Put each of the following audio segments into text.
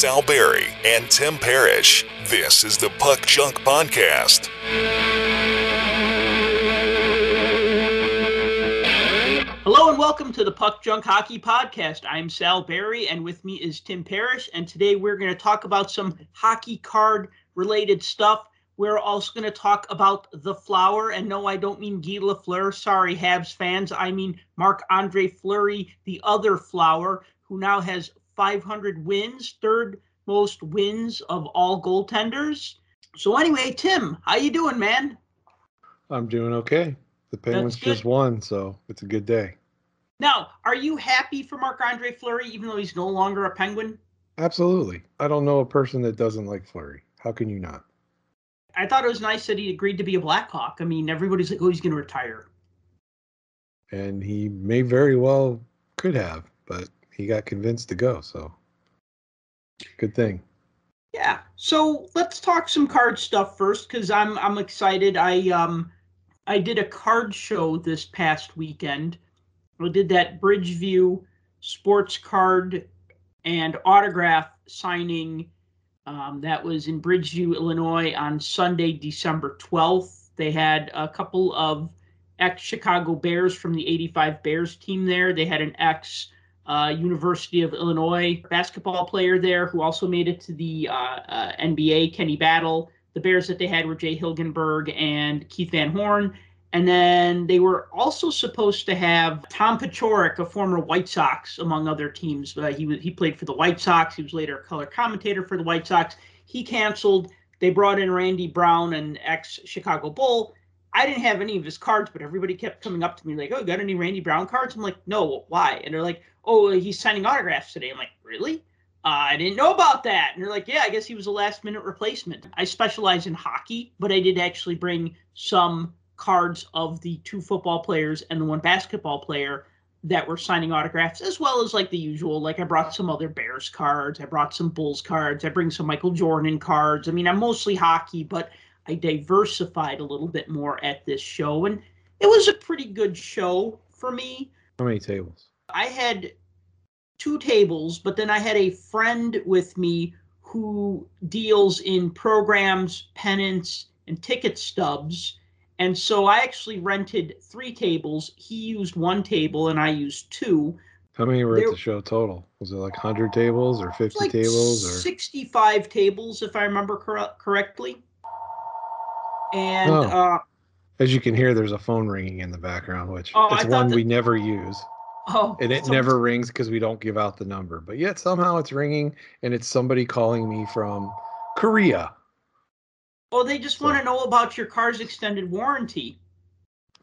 Sal Berry and Tim Parrish. This is the Puck Junk Podcast. Hello and welcome to the Puck Junk Hockey Podcast. I'm Sal Berry and with me is Tim Parrish. And today we're going to talk about some hockey card related stuff. We're also going to talk about the flower. And no, I don't mean Guy Lafleur. Sorry, Habs fans. I mean Marc Andre Fleury, the other flower, who now has 500 wins, third most wins of all goaltenders. So anyway, Tim, how you doing, man? I'm doing okay. The Penguins just won, so it's a good day. Now, are you happy for Marc Andre Fleury, even though he's no longer a Penguin? Absolutely. I don't know a person that doesn't like Fleury. How can you not? I thought it was nice that he agreed to be a Blackhawk. I mean, everybody's like, oh, he's going to retire. And he may very well could have, but he got convinced to go. So good thing. Yeah. So let's talk some card stuff first, because I'm I'm excited. I um I did a card show this past weekend. I did that Bridgeview sports card and autograph signing. Um, that was in Bridgeview, Illinois on Sunday, December 12th. They had a couple of ex Chicago Bears from the 85 Bears team there. They had an ex uh, University of Illinois basketball player there who also made it to the uh, uh, NBA, Kenny Battle. The Bears that they had were Jay Hilgenberg and Keith Van Horne. And then they were also supposed to have Tom Paciorek, a former White Sox, among other teams. Uh, he was he played for the White Sox. He was later a color commentator for the White Sox. He canceled. They brought in Randy Brown, an ex Chicago Bull. I didn't have any of his cards, but everybody kept coming up to me like, "Oh, got any Randy Brown cards?" I'm like, "No, why?" And they're like, "Oh, he's signing autographs today." I'm like, "Really?" Uh, I didn't know about that. And they're like, "Yeah, I guess he was a last minute replacement." I specialize in hockey, but I did actually bring some cards of the two football players and the one basketball player that were signing autographs, as well as like the usual. Like I brought some other Bears cards, I brought some Bulls cards, I bring some Michael Jordan cards. I mean, I'm mostly hockey, but I diversified a little bit more at this show, and it was a pretty good show for me. How many tables? I had two tables, but then I had a friend with me who deals in programs, pennants, and ticket stubs. And so I actually rented three tables. He used one table and I used two. How many were there, at the show total? Was it like 100 tables or 50 like tables or 65 tables if I remember cor- correctly. And oh. uh, as you can hear, there's a phone ringing in the background, which oh, it's one that, we never use. Oh, and it so never rings because we don't give out the number. But yet somehow it's ringing, and it's somebody calling me from Korea. Oh, they just so, want to know about your car's extended warranty.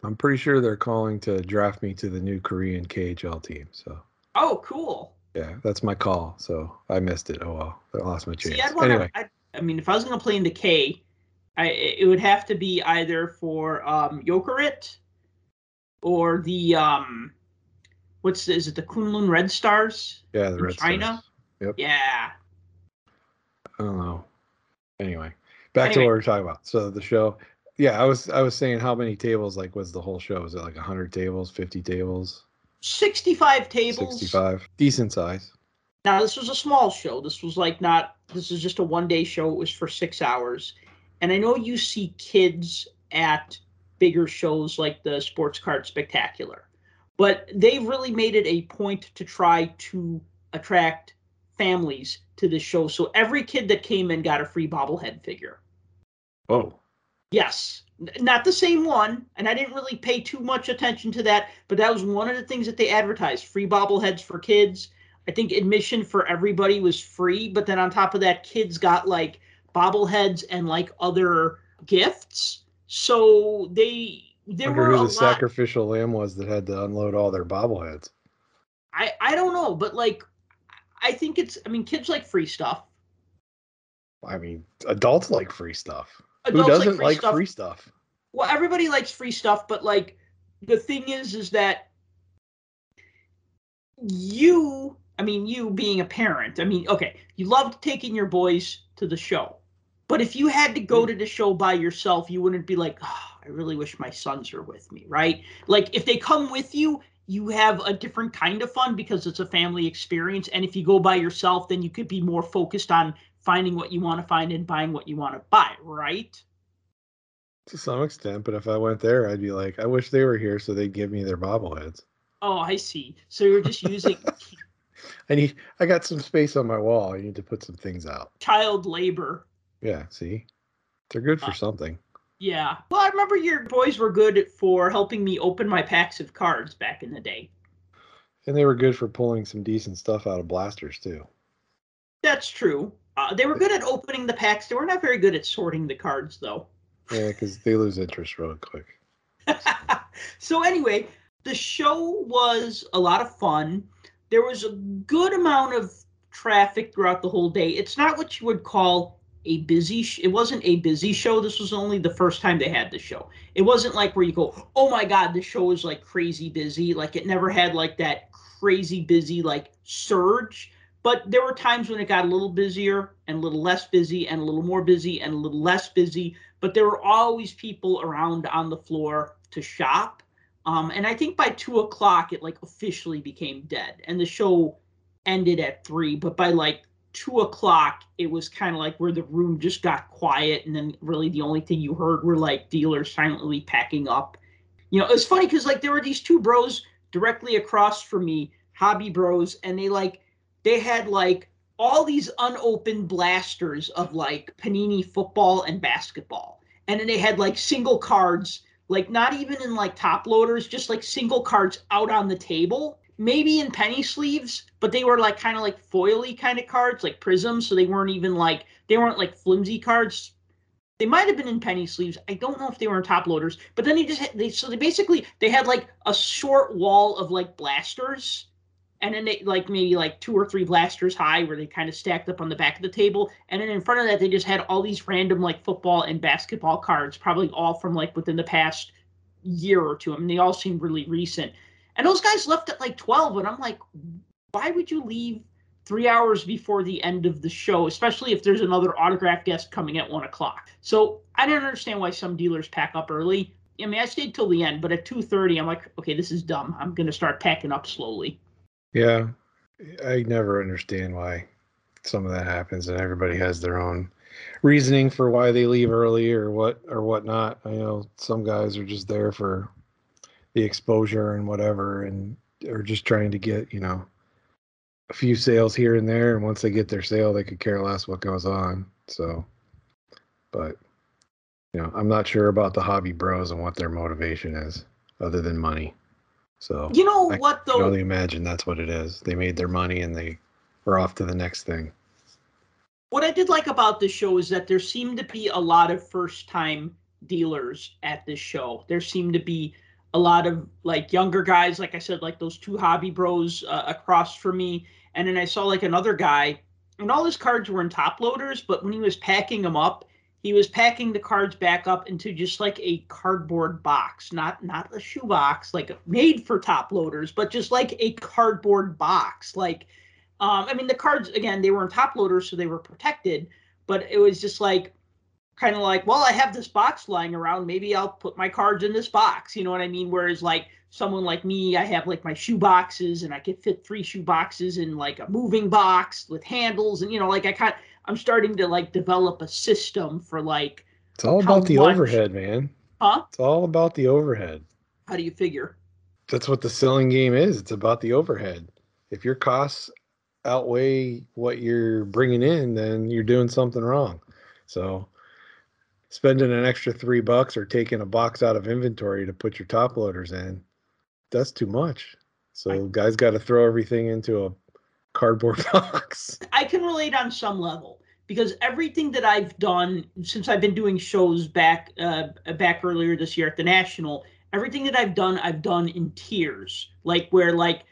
I'm pretty sure they're calling to draft me to the new Korean KHL team. So. Oh, cool. Yeah, that's my call. So I missed it. Oh well, I lost my chance. See, wanna, anyway, I, I mean, if I was going to play in the K, I, it would have to be either for um, Jokerit or the um, what's is it the Kunlun Red Stars? Yeah, the Red China. Stars. Yep. Yeah. I don't know. Anyway, back anyway. to what we are talking about. So the show, yeah, I was I was saying how many tables like was the whole show? Was it like hundred tables, fifty tables? Sixty-five tables. Sixty-five, decent size. Now this was a small show. This was like not. This is just a one-day show. It was for six hours and I know you see kids at bigger shows like the Sports Card Spectacular, but they've really made it a point to try to attract families to the show. So every kid that came in got a free bobblehead figure. Oh. Yes. Not the same one, and I didn't really pay too much attention to that, but that was one of the things that they advertised free bobbleheads for kids. I think admission for everybody was free, but then on top of that, kids got like bobbleheads and like other gifts. So they there were who the lot, sacrificial lamb was that had to unload all their bobbleheads. I I don't know, but like I think it's I mean kids like free stuff. I mean adults like free stuff. Adults who doesn't like free, like stuff. free stuff? Well, everybody likes free stuff, but like the thing is is that you I mean you being a parent, I mean, okay, you loved taking your boys to the show. But if you had to go mm. to the show by yourself, you wouldn't be like, oh, I really wish my sons are with me, right? Like if they come with you, you have a different kind of fun because it's a family experience. And if you go by yourself, then you could be more focused on finding what you want to find and buying what you want to buy, right? To some extent, but if I went there, I'd be like, I wish they were here so they'd give me their bobbleheads. Oh, I see. So you're just using I need I got some space on my wall. I need to put some things out. child labor. Yeah, see? They're good for Uh, something. Yeah. Well, I remember your boys were good for helping me open my packs of cards back in the day. And they were good for pulling some decent stuff out of blasters too. That's true. Uh, they were good at opening the packs. They were not very good at sorting the cards, though. Yeah, because they lose interest real quick. so anyway, the show was a lot of fun. There was a good amount of traffic throughout the whole day. It's not what you would call a busy. Sh- it wasn't a busy show. This was only the first time they had the show. It wasn't like where you go, "Oh my god, the show is like crazy busy." Like it never had like that crazy busy like surge. But there were times when it got a little busier and a little less busy and a little more busy and a little less busy. But there were always people around on the floor to shop. Um, and I think by two o'clock it like officially became dead, and the show ended at three. But by like two o'clock, it was kind of like where the room just got quiet, and then really the only thing you heard were like dealers silently packing up. You know, it's funny because like there were these two bros directly across from me, hobby bros, and they like they had like all these unopened blasters of like panini football and basketball and then they had like single cards like not even in like top loaders just like single cards out on the table maybe in penny sleeves but they were like kind of like foily kind of cards like prisms so they weren't even like they weren't like flimsy cards. They might have been in penny sleeves. I don't know if they were in top loaders but then they just had, they so they basically they had like a short wall of like blasters and then they like maybe like two or three blasters high where they kind of stacked up on the back of the table and then in front of that they just had all these random like football and basketball cards probably all from like within the past year or two. I mean they all seem really recent and those guys left at like 12 and i'm like why would you leave three hours before the end of the show especially if there's another autograph guest coming at one o'clock? So i don't understand why some dealers pack up early. I mean i stayed till the end but at 2.30 i'm like okay this is dumb. I'm going to start packing up slowly. Yeah, I never understand why some of that happens, and everybody has their own reasoning for why they leave early or what or whatnot. I know some guys are just there for the exposure and whatever, and are just trying to get you know a few sales here and there, and once they get their sale, they could care less what goes on. So, but you know, I'm not sure about the hobby bros and what their motivation is, other than money. So You know I what though? I can only imagine that's what it is. They made their money and they were off to the next thing. What I did like about this show is that there seemed to be a lot of first time dealers at this show. There seemed to be a lot of like younger guys, like I said, like those two hobby bros uh, across from me. And then I saw like another guy, and all his cards were in top loaders, but when he was packing them up, he was packing the cards back up into just like a cardboard box, not not a shoe box, like made for top loaders, but just like a cardboard box. Like, um, I mean, the cards again, they were in top loaders, so they were protected, but it was just like kind of like, well, I have this box lying around. Maybe I'll put my cards in this box. You know what I mean? Whereas like someone like me, I have like my shoe boxes and I could fit three shoe boxes in like a moving box with handles. And, you know, like I kind I'm starting to like develop a system for like, It's all about the much- overhead, man. huh? It's all about the overhead. How do you figure? That's what the selling game is. It's about the overhead. If your costs outweigh what you're bringing in, then you're doing something wrong. So spending an extra three bucks or taking a box out of inventory to put your top loaders in, that's too much. So I- guys got to throw everything into a cardboard box. I can relate on some level because everything that I've done since I've been doing shows back uh, back earlier this year at the National, everything that I've done, I've done in tiers. Like where like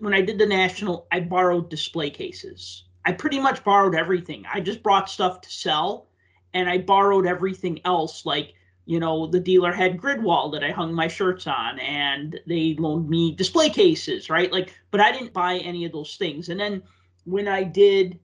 when I did the National, I borrowed display cases. I pretty much borrowed everything. I just brought stuff to sell, and I borrowed everything else. Like you know, the dealer had grid wall that I hung my shirts on, and they loaned me display cases, right? Like, but I didn't buy any of those things. And then when I did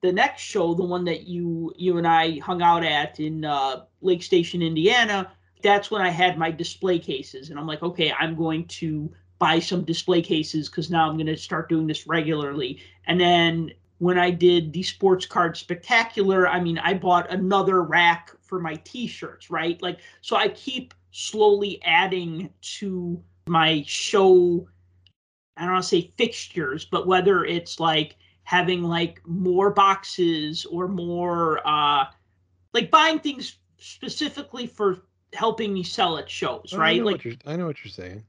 the next show, the one that you you and I hung out at in uh, Lake Station, Indiana, that's when I had my display cases, and I'm like, okay, I'm going to buy some display cases because now I'm going to start doing this regularly. And then when I did the sports card spectacular, I mean, I bought another rack for my t-shirts, right? Like, so I keep slowly adding to my show. I don't want to say fixtures, but whether it's like having like more boxes or more, uh, like buying things specifically for helping me sell at shows, I right? know Like, I know what you're saying.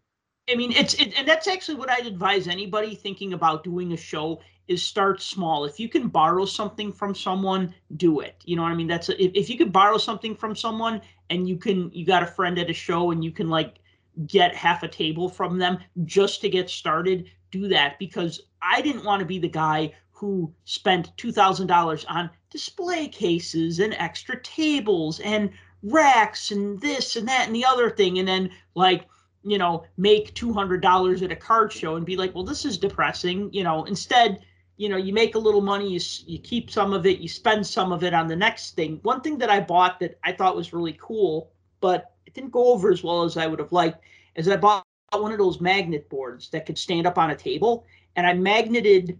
I mean, it's it, and that's actually what I'd advise anybody thinking about doing a show is start small. If you can borrow something from someone, do it. You know what I mean? That's a, if, if you could borrow something from someone and you can you got a friend at a show and you can like get half a table from them just to get started, do that because I didn't want to be the guy who spent $2000 on display cases and extra tables and racks and this and that and the other thing and then like you know, make $200 at a card show and be like, well, this is depressing. You know, instead, you know, you make a little money, you, you keep some of it, you spend some of it on the next thing. One thing that I bought that I thought was really cool, but it didn't go over as well as I would have liked, is I bought one of those magnet boards that could stand up on a table. And I magneted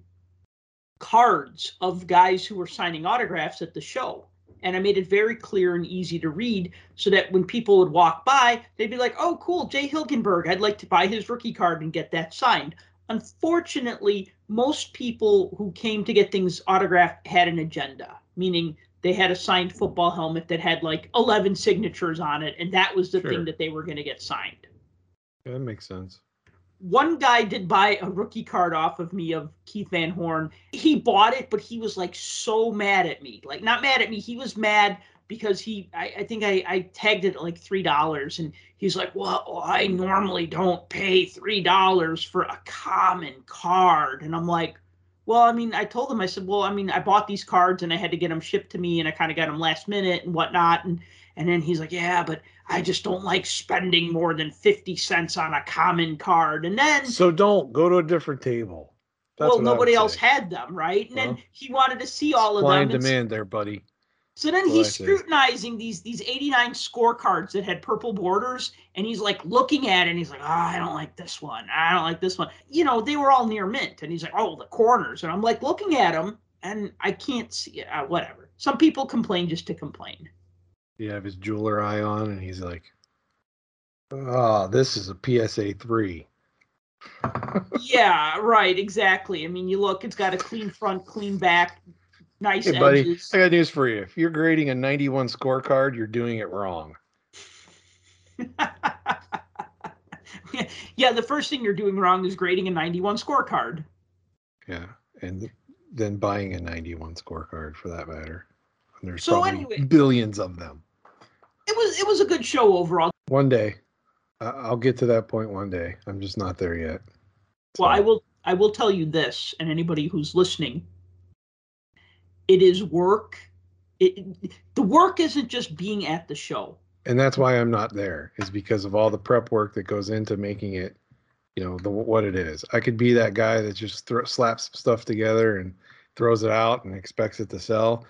cards of guys who were signing autographs at the show and I made it very clear and easy to read so that when people would walk by, they'd be like, oh, cool, Jay Hilgenberg, I'd like to buy his rookie card and get that signed. Unfortunately, most people who came to get things autographed had an agenda, meaning they had a signed football helmet that had like 11 signatures on it, and that was the Sure. thing that they were going to get signed Yeah, that makes sense. one guy did buy a rookie card off of me of Keith Van Horne. He bought it, but he was like so mad at me. Like not mad at me. He was mad because he I, I think I, I tagged it at like three dollars and he's like, Well, I normally don't pay three dollars for a common card. And I'm like, Well, I mean, I told him, I said, Well, I mean, I bought these cards and I had to get them shipped to me and I kind of got them last minute and whatnot. And and then he's like, Yeah, but I just don't like spending more than 50 cents on a common card. And then, So don't go to a different table. That's well, what I would nobody else say. had them, right? And then he wanted to see all of Supply them. and and demand there, buddy. So then he's scrutinizing these these 89 scorecards that had purple borders, and he's like looking at it, and he's like, "Oh, I don't like this one. I don't like this one." You know, they were all near mint, and he's like, "Oh, the corners," and I'm like looking at them, and I can't see it. Uh, whatever. Some people complain just to complain. You have his jeweler eye on, and he's like, "Oh, this is a PSA three. yeah, right. Exactly. I mean, you look; it's got a clean front, clean back, nice Hey, buddy, edges. I got news for you. If you're grading a 91 scorecard, you're doing it wrong. yeah, the first thing you're doing wrong is grading a 91 scorecard. Yeah, and then buying a 91 scorecard for that matter. And there's So anyway- billions of them. It was it was a good show overall. One day, I'll get to that point one day. I'm just not there yet. Well, I will I will tell you this, and anybody who's listening, it is work. It, the work isn't just being at the show. and that's why I'm not there is because of all the prep work that goes into making it, you know, the what it is. I could be that guy that just thro- slaps stuff together and throws it out and expects it to sell,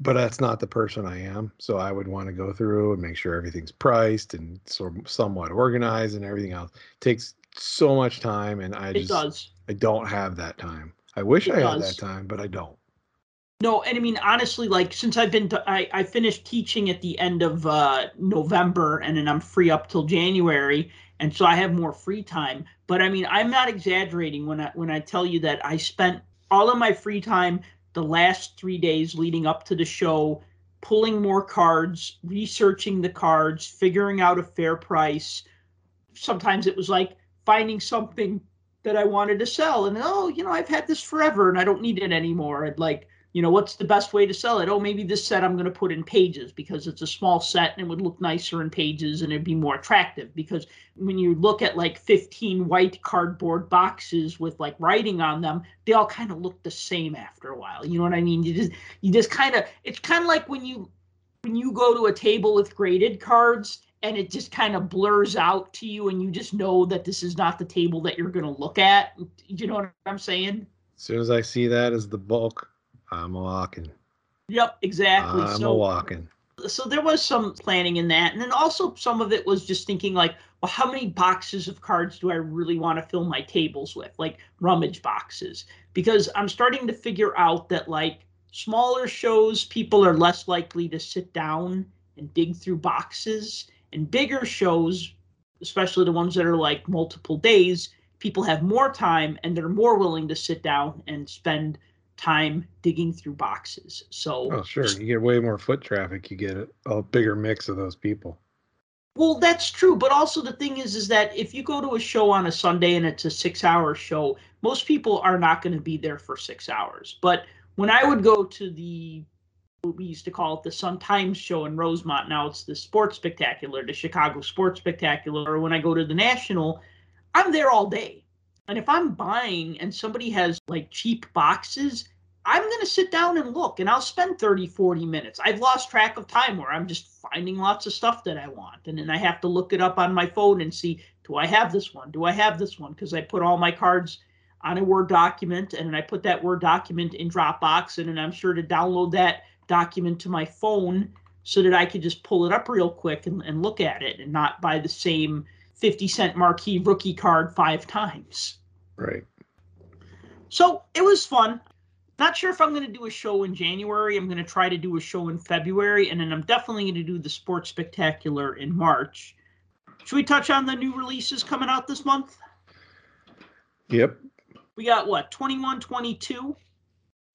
but that's not the person I am. So I would want to go through and make sure everything's priced and so somewhat organized and everything else. It takes so much time, and I It just does. I don't have that time. I wish It I had that time, but I don't. No, and I mean honestly, like since I've been, to, I I finished teaching at the end of uh, November, and then I'm free up till January, and so I have more free time. But I mean, I'm not exaggerating when I when I tell you that I spent all of my free time the last three days leading up to the show, pulling more cards, researching the cards, figuring out a fair price. Sometimes it was like finding something that I wanted to sell, and oh, you know, I've had this forever, and I don't need it anymore. And like you know, what's the best way to sell it? Oh, maybe this set I'm going to put in pages because it's a small set and it would look nicer in pages and it'd be more attractive. Because when you look at like 15 white cardboard boxes with like writing on them, they all kind of look the same after a while. You know what I mean? You just, you just kind of, it's kind of like when you, when you go to a table with graded cards and it just kind of blurs out to you and you just know that this is not the table that you're going to look at. You know what I'm saying? As soon as I see that as the bulk, I'm a walking. Yep, exactly. I'm so, walking. so there was some planning in that, and then also some of it was just thinking like, well, how many boxes of cards do I really want to fill my tables with, like rummage boxes? Because I'm starting to figure out that like smaller shows, people are less likely to sit down and dig through boxes, and bigger shows, especially the ones that are like multiple days, people have more time and they're more willing to sit down and spend time digging through boxes. So, oh sure, you get way more foot traffic. You get a, bigger mix of those people. Well, that's true, but also the thing is, is that if you go to a show on a Sunday and it's a six-hour show, most people are not going to be there for six hours. But when I would go to the, what we used to call it the Sun Times show in Rosemont, now it's the Sports Spectacular, the Chicago Sports Spectacular, or when I go to the National, I'm there all day. And if I'm buying and somebody has like cheap boxes, I'm going to sit down and look and I'll spend 30, 40 minutes. I've lost track of time where I'm just finding lots of stuff that I want. And then I have to look it up on my phone and see do I have this one? Do I have this one? Because I put all my cards on a Word document and then I put that Word document in Dropbox and then I'm sure to download that document to my phone so that I could just pull it up real quick and, and look at it and not buy the same 50 cent marquee rookie card five times. Right. So it was fun. Not sure if I'm going to do a show in January. I'm going to try to do a show in February, and then I'm definitely going to do the Sports Spectacular in March. Should we touch on the new releases coming out this month? Yep. We got what, 21, 22?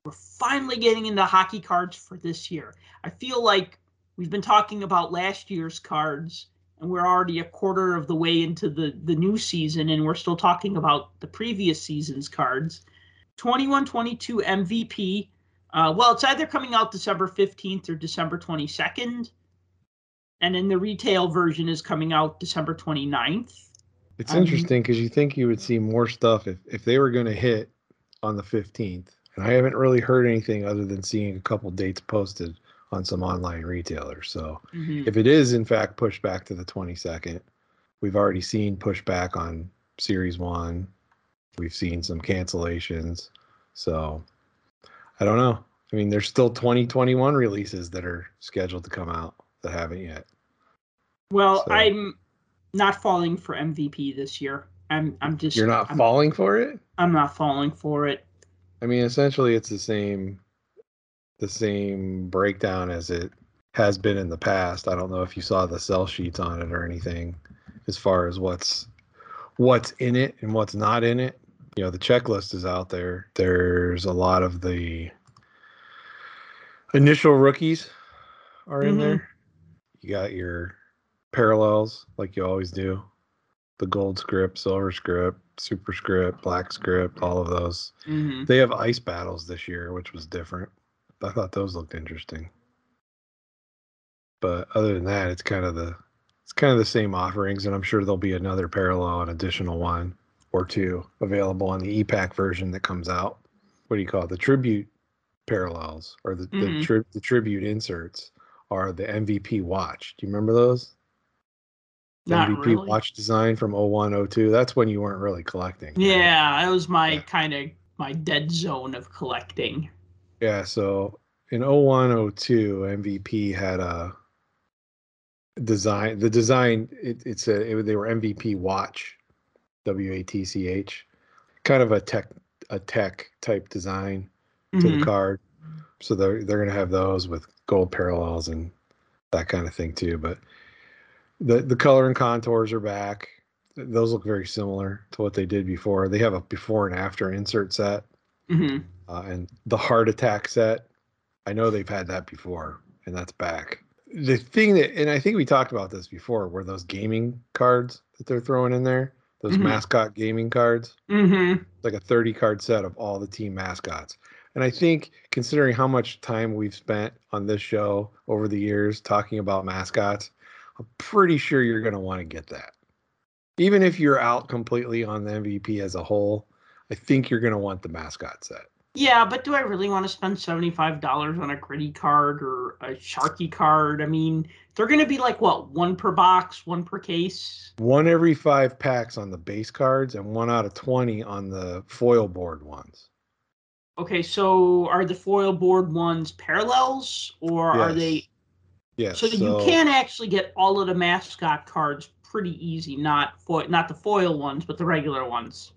We're finally getting into hockey cards for this year. I feel like we've been talking about last year's cards, and we're already a quarter of the way into the, the new season, and we're still talking about the previous season's cards. 21 22 MVP. Uh, well, it's either coming out December 15th or December 22nd. And then the retail version is coming out December 29th. It's Um, interesting because you think you would see more stuff if, if they were going to hit on the 15th. And I haven't really heard anything other than seeing a couple dates posted on some online retailers. So Mhm. if it is in fact pushed back to the 22nd, we've already seen pushback on Series 1. We've seen some cancellations. So I don't know. I mean, there's still 2021 releases that are scheduled to come out that haven't yet. Well, So- I'm not falling for MVP this year. I'm I'm just You're not I'm, falling for it? I'm not falling for it. I mean, essentially, it's the same, the same breakdown as it has been in the past. I don't know if you saw the sell sheets on it or anything, as far as what's what's in it and what's not in it. You know, the checklist is out there. There's a lot of the initial rookies are in Mhm. there. You got your parallels, like you always do. The gold script, silver script, super script, black script, all of those. hmm They have ice battles this year, which was different. I thought those looked interesting. But other than that, it's kind of the it's kind of the same offerings, and I'm sure there'll be another parallel, an additional one or two available on the e-Pack version that comes out. What do you call it? The tribute parallels or the the, Mhm. tri- the tribute inserts are the MVP watch. Do you remember those? MVP really. watch design from 01, 02. That's when you weren't really collecting. right? Yeah, that was my Yeah. kind of my dead zone of collecting. Yeah, so in 01, 02, MVP had a design. The design, it, it's a, it, they were MVP watch, W A T C H, kind of a tech, a tech type design to Mhm. the card. So they're they're gonna have those with gold parallels and that kind of thing too. But the the color and contours are back. Those look very similar to what they did before. They have a before and after insert set Mhm. Uh, and the heart attack set. I know they've had that before, and that's back. The thing that, and I think we talked about this before, were those gaming cards that they're throwing in there, those Mhm. mascot gaming cards, Mhm. like a 30 card set of all the team mascots. And I think, considering how much time we've spent on this show over the years talking about mascots, I'm pretty sure you're going to want to get that. Even if you're out completely on the MVP as a whole, I think you're going to want the mascot set. Yeah, but do I really want to spend $75 on a gritty card or a Sharky card? I mean, they're going to be like what, one per box, one per case? One every five packs on the base cards and one out of 20 on the foil board ones. Okay, so are the foil board ones parallels or are they Yes. So, you can actually get all of the mascot cards pretty easy, not foil, not the foil ones, but the regular ones.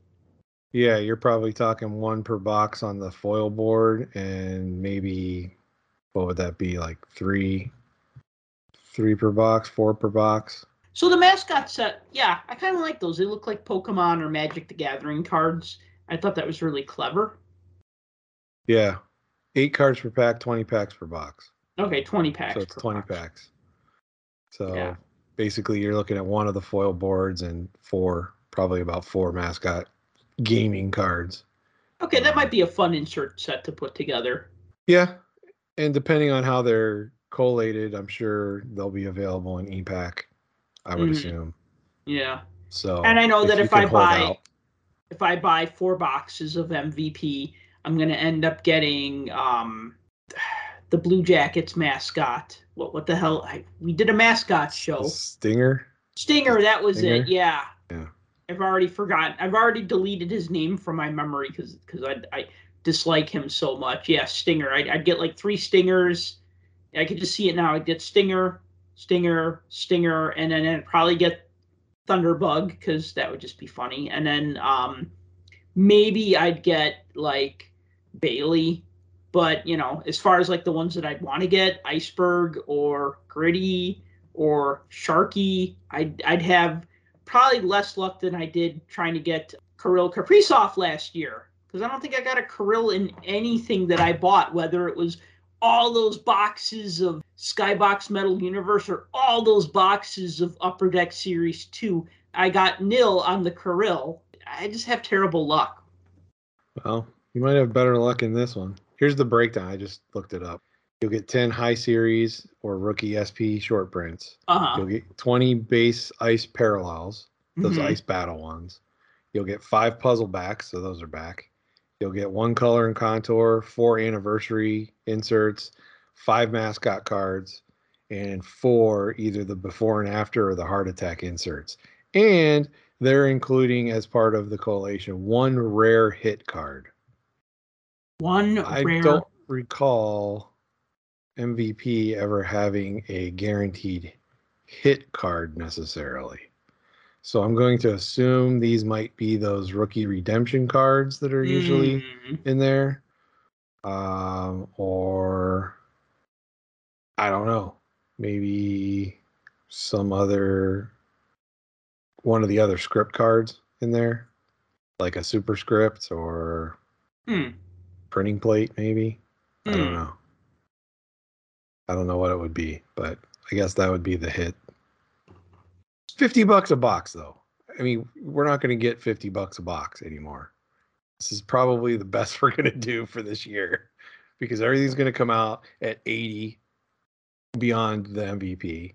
Yeah, you're probably talking one per box on the foil board, and maybe what would that be like three, three per box, four per box. So the mascot set, uh, yeah, I kind of like those. They look like Pokemon or Magic the Gathering cards. I thought that was really clever. Yeah, eight cards per pack, twenty packs per box. Okay, twenty packs. So it's per twenty box. packs. So Yeah. basically, you're looking at one of the foil boards and four, probably about four mascot gaming cards. Okay, that might be a fun insert set to put together. Yeah, and depending on how they're collated, I'm sure they'll be available in e-pack. I would Mhm. assume. Yeah. So, And I know that if I buy out- if I buy four boxes of MVP, I'm gonna end up getting um the Blue Jackets mascot. What what the hell? I, we did a mascot show. Stinger. Stinger, that was Stinger? it. Yeah. Yeah. I've already forgotten. I've already deleted his name from my memory because because I I dislike him so much. Yeah, Stinger. I'd, I'd get like three Stingers. I could just see it now. I'd get Stinger, Stinger, Stinger, and then I'd probably get Thunderbug because that would just be funny. And then um maybe I'd get like Bailey. But you know, as far as like the ones that I'd want to get, Iceburgh or Gritty or Sharky, I'd I'd have probably less luck than I did trying to get Kirill Kaprizov last year because I don't think I got a Kirill in anything that I bought, whether it was all those boxes of Skybox Metal Universe or all those boxes of Upper Deck Series 2. I got nil on the Kirill. I just have terrible luck. Well, you might have better luck in this one. Here's the breakdown. I just looked it up. You'll get 10 high series or rookie SP short prints. Uh You'll get 20 base ice parallels, those Mhm. ice battle ones. You'll get five puzzle backs, so those are back. You'll get one color and contour, four anniversary inserts, five mascot cards, and four either the before and after or the heart attack inserts. And they're including as part of the collation one rare hit card. One I rare. don't recall MVP ever having a guaranteed hit card necessarily. So I'm going to assume these might be those rookie redemption cards that are usually Mm, in there. Um, or I don't know, maybe some other one of the other script cards in there, like a superscript or hmm, printing plate, maybe. I don't hmm. know. I don't know what it would be, but I guess that would be the hit. 50 bucks a box though. I mean, we're not going to get 50 bucks a box anymore. This is probably the best we're going to do for this year because everything's going to come out at 80 beyond the MVP.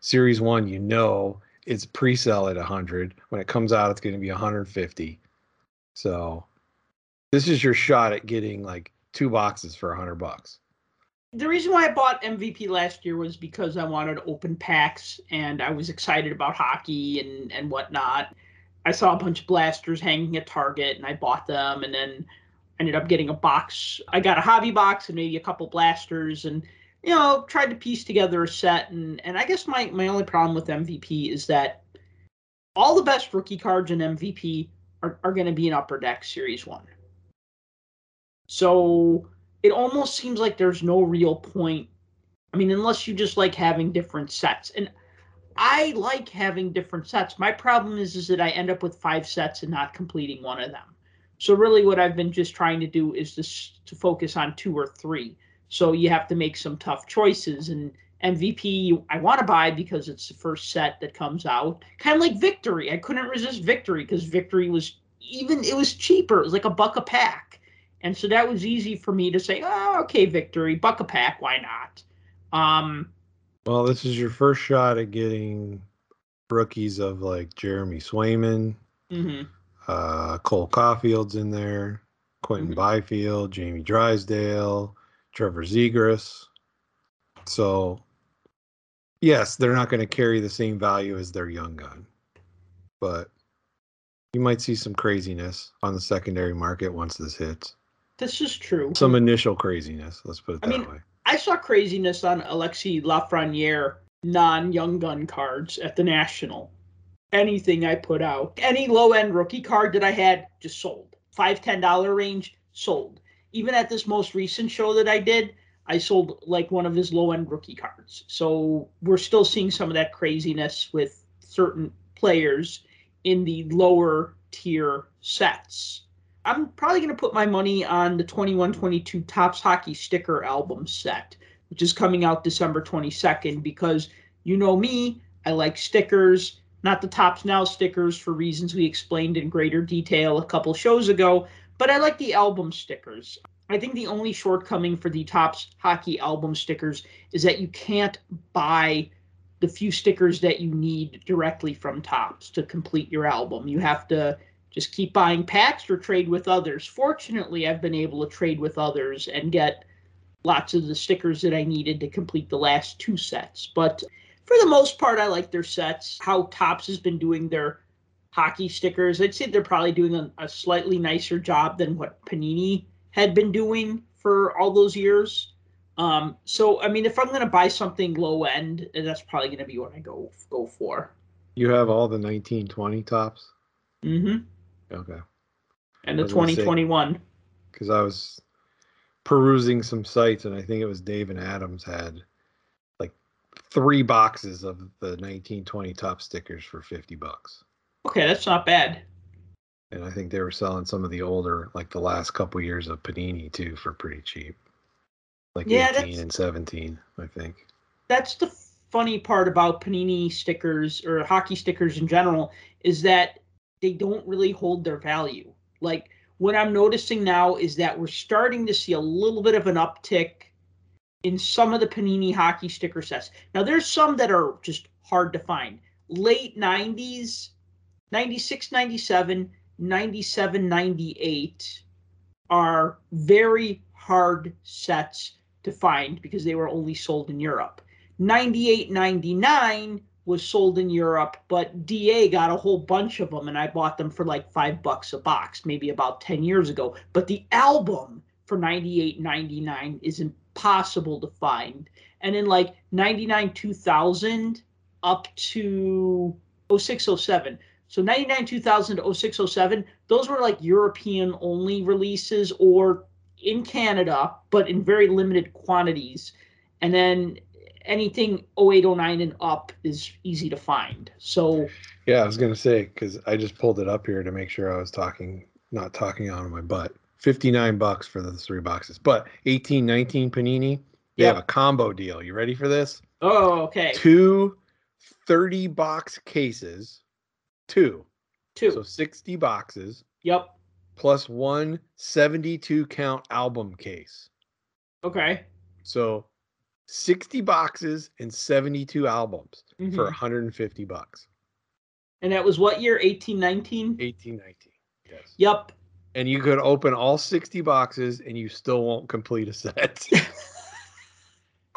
Series 1, you know, it's pre-sale at 100. When it comes out, it's going to be 150. So, this is your shot at getting like two boxes for 100 bucks. The reason why I bought MVP last year was because I wanted open packs and I was excited about hockey and and whatnot. I saw a bunch of blasters hanging at Target and I bought them and then ended up getting a box. I got a hobby box and maybe a couple blasters and you know tried to piece together a set and and I guess my my only problem with MVP is that all the best rookie cards in MVP are, are going to be in Upper Deck Series One. So it almost seems like there's no real point. I mean, unless you just like having different sets. And I like having different sets. My problem is is that I end up with five sets and not completing one of them. So really what I've been just trying to do is just to focus on two or three. So you have to make some tough choices and MVP I want to buy because it's the first set that comes out. Kind of like Victory. I couldn't resist Victory because Victory was even it was cheaper. It was like a buck a pack. And so that was easy for me to say, oh, okay, victory, buck a pack, why not? Um, Well, this is your first shot at getting rookies of like Jeremy Swayman, mhm. uh, Cole Caufield's in there, Quinton Mhm. Byfield, Jamie Drysdale, Trevor Zegras. So, yes, they're not going to carry the same value as their young gun, but you might see some craziness on the secondary market once this hits. This is true. Some initial craziness, let's put it I that mean, way. I saw craziness on Alexis Lafreniere non Young Gun cards at the National. Anything I put out, any low end rookie card that I had, just sold. Five, ten dollar range, sold. Even at this most recent show that I did, I sold like one of his low end rookie cards. So we're still seeing some of that craziness with certain players in the lower tier sets. I'm probably going to put my money on the 21 22 Topps Hockey Sticker album set, which is coming out December 22nd, because you know me, I like stickers, not the Topps Now stickers for reasons we explained in greater detail a couple shows ago, but I like the album stickers. I think the only shortcoming for the Topps hockey album stickers is that you can't buy the few stickers that you need directly from Topps to complete your album. You have to just keep buying packs or trade with others. Fortunately, I've been able to trade with others and get lots of the stickers that I needed to complete the last two sets. But for the most part, I like their sets. How Topps has been doing their hockey stickers, I'd say they're probably doing a, a slightly nicer job than what Panini had been doing for all those years. Um, so I mean, if I'm going to buy something low end, that's probably going to be what I go go for. You have all the 1920 Topps. Mm-hmm. Okay. And the 2021. Because I was perusing some sites, and I think it was Dave and Adams had like three boxes of the 1920 Topps stickers for 50 bucks. Okay, that's not bad. And I think they were selling some of the older, like the last couple years of Panini too, for pretty cheap. Like Yeah, 18 and 17, I think. That's the funny part about Panini stickers or hockey stickers in general is that they don't really hold their value. Like what I'm noticing now is that we're starting to see a little bit of an uptick in some of the Panini hockey sticker sets. Now there's some that are just hard to find. Late 90s, 96, 97, 97, 98 are very hard sets to find because they were only sold in Europe. 98, 99 was sold in Europe, but DA got a whole bunch of them and I bought them for like five bucks a box, maybe about 10 years ago. But the album for 98, 99 is impossible to find. And in like 99, 2000 up to 06, 07. So 99, 2000 to 06, 07, those were like European only releases or in Canada, but in very limited quantities. And then anything 08, 09 and up is easy to find. So Yeah, I was gonna say because I just pulled it up here to make sure I was talking, not talking out of my butt. Fifty-nine bucks for the three boxes, but eighteen, nineteen Panini. They Yep. have a combo deal. You ready for this? oh okay. Two 30 box cases, two, Two. so 60 boxes yep. plus one 72 count album case. Okay. So 60 boxes and 72 albums for Mhm. 150 bucks. And that was what year? 18, 19? 18, 19. Yes. Yep. and you could open all 60 boxes and you still won't complete a set.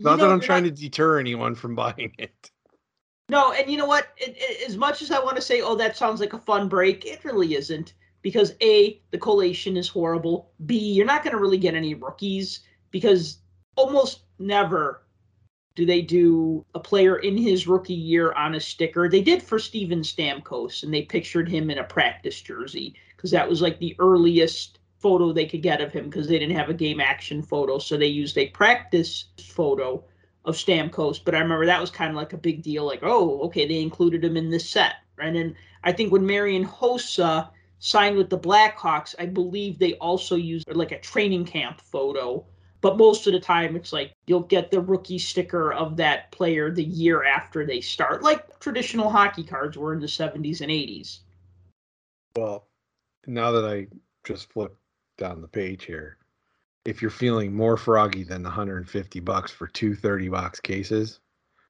Not know, that I'm trying to deter anyone from buying it. No, and you know what? It, it, as much as I want to say, oh, that sounds like a fun break, it really isn't. Because A, the collation is horrible. B, you're not going to really get any rookies because almost never do they do a player in his rookie year on a sticker. They did for Steven Stamkos, and they pictured him in a practice jersey because that was like the earliest photo they could get of him because they didn't have a game action photo. So they used a practice photo of Stamkos, but I remember that was kind of like a big deal. Like, oh, okay, they included him in this set, right? And I think when Marian Hossa signed with the Blackhawks, I believe they also used like a training camp photo. But most of the time, it's like you'll get the rookie sticker of that player the year after they start, like traditional hockey cards were in the 70s and 80s. Well, now that I just flipped down the page here, if you're feeling more froggy than the 150 bucks for two 30 box cases,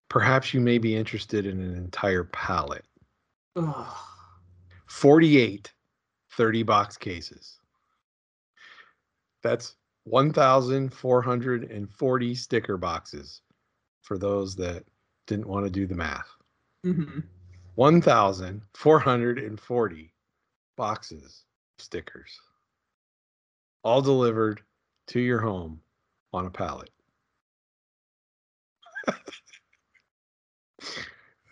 perhaps you may be interested in an entire pallet. Ugh. 48 30 box cases. That's 1,440 sticker boxes for those that didn't want to do the math. hmm 1,440 boxes of stickers. All delivered to your home on a pallet.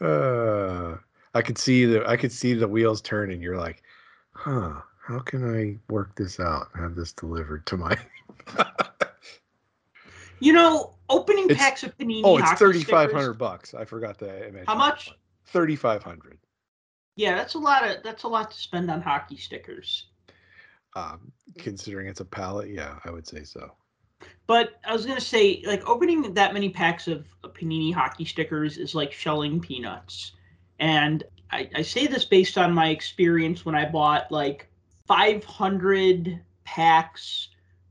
uh, I could see the I could see the wheels turning. You're like, huh? How can I work this out? and Have this delivered to my? You know, opening It's- packs of Panini. oh, it's hockey thirty five hundred bucks. I forgot to mention. How much? Thirty five hundred. Yeah, that's a lot of that's a lot to spend on hockey stickers. Um, considering it's a pallet, yeah, I would say so. But I was gonna say, like opening that many packs of Panini hockey stickers is like shelling peanuts. And I, I say this based on my experience when I bought like 500 packs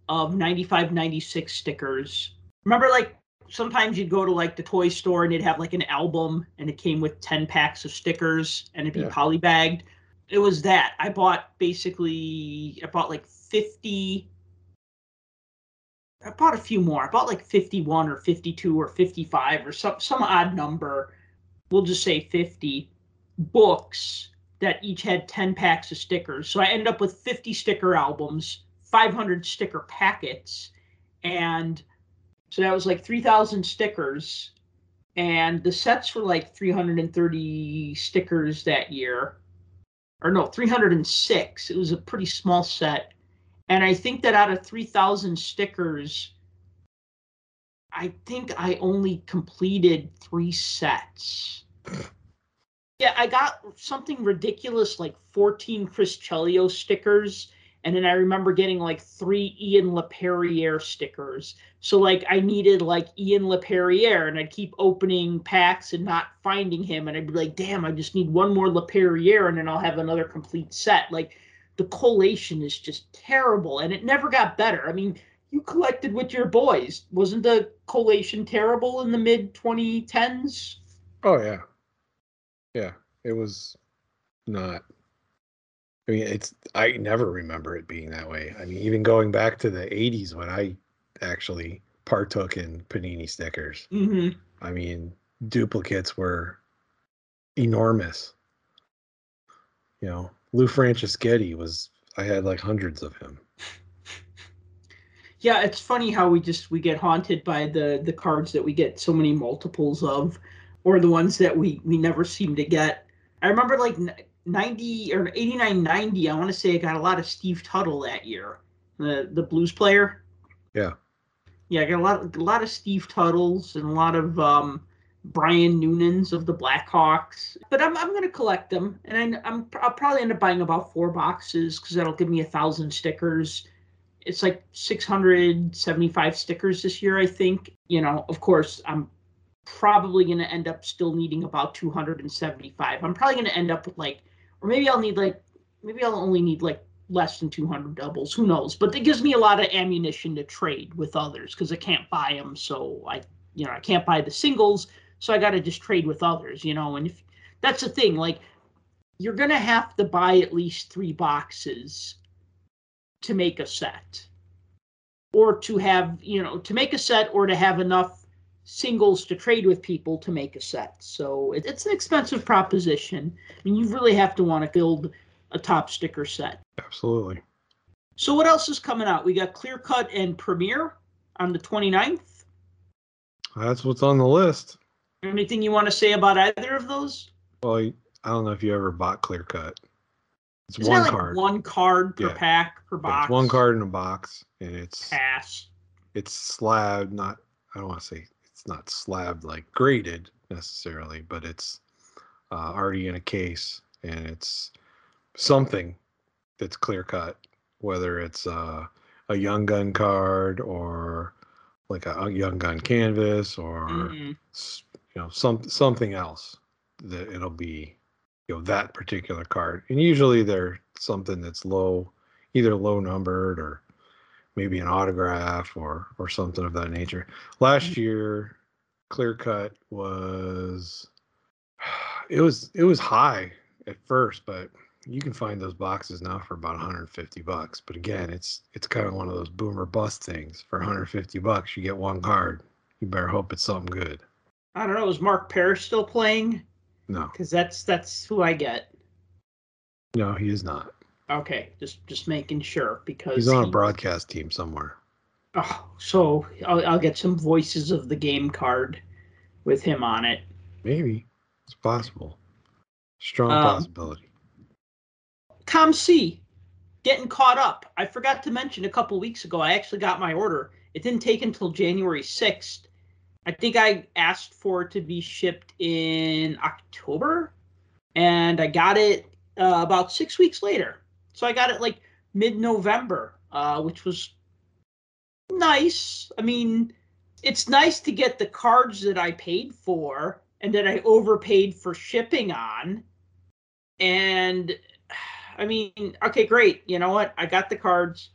of 95, 96 stickers. Remember, like sometimes you'd go to like the toy store and it'd have like an album and it came with 10 packs of stickers and it'd be Yeah. polybagged. It was that. I bought basically, I bought like 50 I bought a few more. I bought like 51 or 52 or 55 or some some odd number. We'll just say 50 books that each had 10 packs of stickers. So I ended up with 50 sticker albums, 500 sticker packets, and so that was like 3,000 stickers. And the sets were like 330 stickers that year. Or no, 306. It was a pretty small set. And I think that out of 3,000 stickers, I think I only completed three sets. Yeah, I got something ridiculous like 14 Chris Chelios stickers. And then I remember getting like three Ian Laperriere stickers. So like I needed like Ian Laperriere, and I'd keep opening packs and not finding him, and I'd be like, "Damn, I just need one more Laperriere, and then I'll have another complete set." Like the collation is just terrible, and it never got better. I mean, you collected with your boys, wasn't the collation terrible in the mid 2010s? Oh yeah, yeah. It was not. I mean, it's. I never remember it being that way. I mean, even going back to the '80s when I actually partook in panini stickers. Mm-hmm. I mean, duplicates were enormous. You know, Lou Franceschetti was. I had like hundreds of him. Yeah, it's funny how we just we get haunted by the the cards that we get so many multiples of, or the ones that we we never seem to get. I remember like 90 or 89 90 i want to say i got a lot of steve tuttle that year the the blues player Yeah. yeah i got a lot a lot of steve tuttles and a lot of um brian noonans of the blackhawks but i'm, I'm going to collect them and I, i'm i'll probably end up buying about four boxes because that'll give me a thousand stickers it's like 675 stickers this year i think you know of course i'm probably going to end up still needing about 275 i'm probably going to end up with like or maybe I'll need like maybe I'll only need like less than 200 doubles. Who knows? But it gives me a lot of ammunition to trade with others because I can't buy them. So I, you know, I can't buy the singles. So I got to just trade with others, you know. And if that's the thing, like you're gonna have to buy at least three boxes to make a set, or to have you know to make a set, or to have enough singles to trade with people to make a set. So it, it's an expensive proposition. I mean, you really have to want to build a Topps sticker set. Absolutely. So what else is coming out? We got Clear Cut and Premiere on the 29th. That's what's on the list. Anything you want to say about either of those? Well, I don't know if you ever bought Clear Cut. It's Isn't one like card. one card per Yeah. pack per Yeah, box? it's one card in a box, and it's Pass. it's slab, Not I don't want to say it's not slabbed like graded necessarily, but it's uh, already in a case, and it's something that's clear cut. Whether it's uh, a young gun card or like a, a young gun canvas or Mhm. you know some something else that it'll be you know that particular card and usually they're something that's low either low numbered or maybe an autograph or or something of that nature. Last mm-hmm. year clear cut was it was it was high at first but you can find those boxes now for about 150 bucks. But again it's it's kind of one of those boomer bust things. For 150 bucks you get one card. You better hope it's something good. I don't know. Is Mark Parrish still playing? no. Because that's that's who I get. no he is not Okay, just just making sure because he's on a broadcast team somewhere Oh, so I'll, I'll get some voices of the game card with him on it. Maybe it's possible. Strong Um, possibility. ComC, getting caught up. I forgot to mention a couple weeks ago, I actually got my order. It didn't take until January 6th. I think I asked for it to be shipped in October, and I got it uh, about six weeks later. So I got it like mid November, uh, which was nice. I mean, it's nice to get the cards that I paid for and that I overpaid for shipping on. And I mean, okay, great. You know what? I got the cards.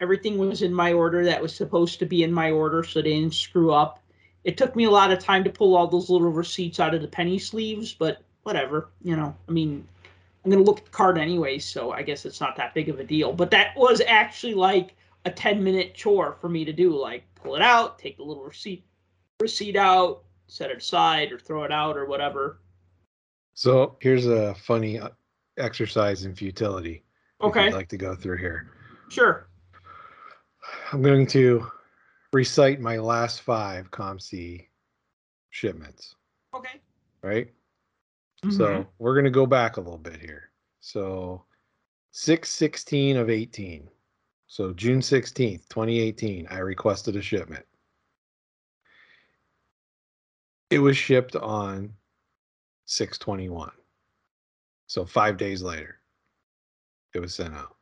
Everything was in my order that was supposed to be in my order, so they didn't screw up. It took me a lot of time to pull all those little receipts out of the penny sleeves, but whatever. You know, I mean, I'm gonna look at the card anyway, so I guess it's not that big of a deal. But that was actually like a 10 minute chore for me to do. Like pull it out, take the little receipt receipt out, set it aside, or throw it out, or whatever. So here's a funny uh, exercise in futility. Okay, you'd like to go through here. sure. I'm going to recite my last five ComC shipments, Okay. right? Mhm. So we're going to go back a little bit here. So 616 of 18. So June 16th, 2018, I requested a shipment. It was shipped on 621. So five days later, it was sent out.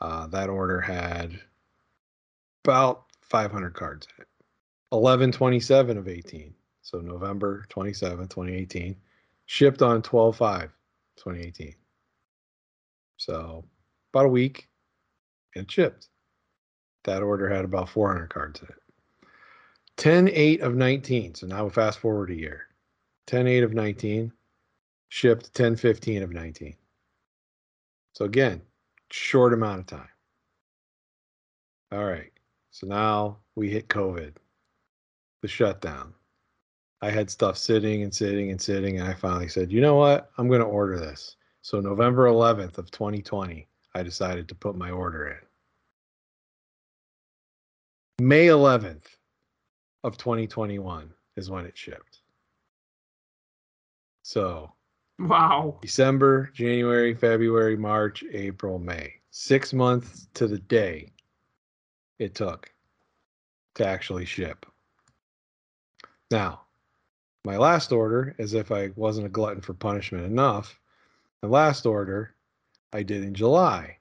Uh, that order had about 500 cards in it. 1127 of 18. So November 27, 2018 shipped on 12 5 2018 so about a week and shipped. That order had about 400 cards in it. 10 8 of 19 so now we fast forward a year. 10 8 of 19 shipped 10 15 of 19 so again short amount of time. All right so now we hit covid. The shutdown I had stuff sitting and sitting and sitting, and I finally said, you know what? I'm going to order this. So November 11th of 2020, I decided to put my order in. May 11th of 2021 is when it shipped. So Wow. December, January, February, March, April, May. Six months to the day it took to actually ship. Now, my last order, as if I wasn't a glutton for punishment enough, the last order I did in July,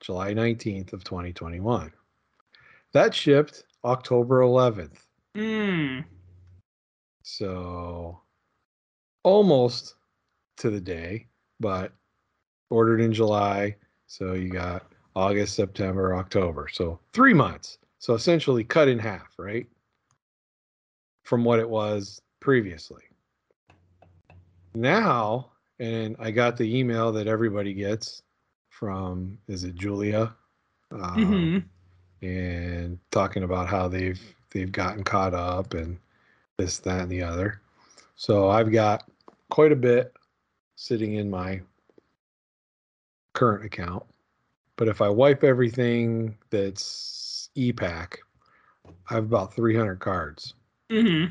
July 19th of 2021. That shipped October 11th. Mm. So almost to the day, but ordered in July. So you got August, September, October. So three months. So essentially cut in half, right? From what it was previously. Now, and I got the email that everybody gets from, is it Julia? Um, hmm and talking about how they've they've gotten caught up and this that and the other. So i've got quite a bit sitting in my current account. But if i wipe everything that's e-Pack i have about 300 cards. Hmm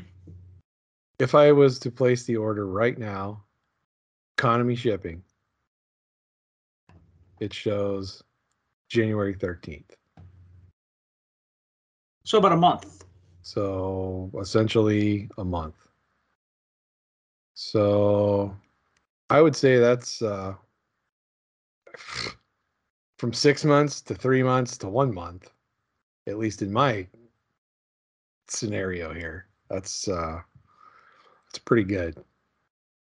if i was to place the order right now economy shipping it shows january 13th So about a month. So essentially a month. So I would say that's uh, from six months to three months to one month, at least in my scenario here. That's uh, that's pretty good.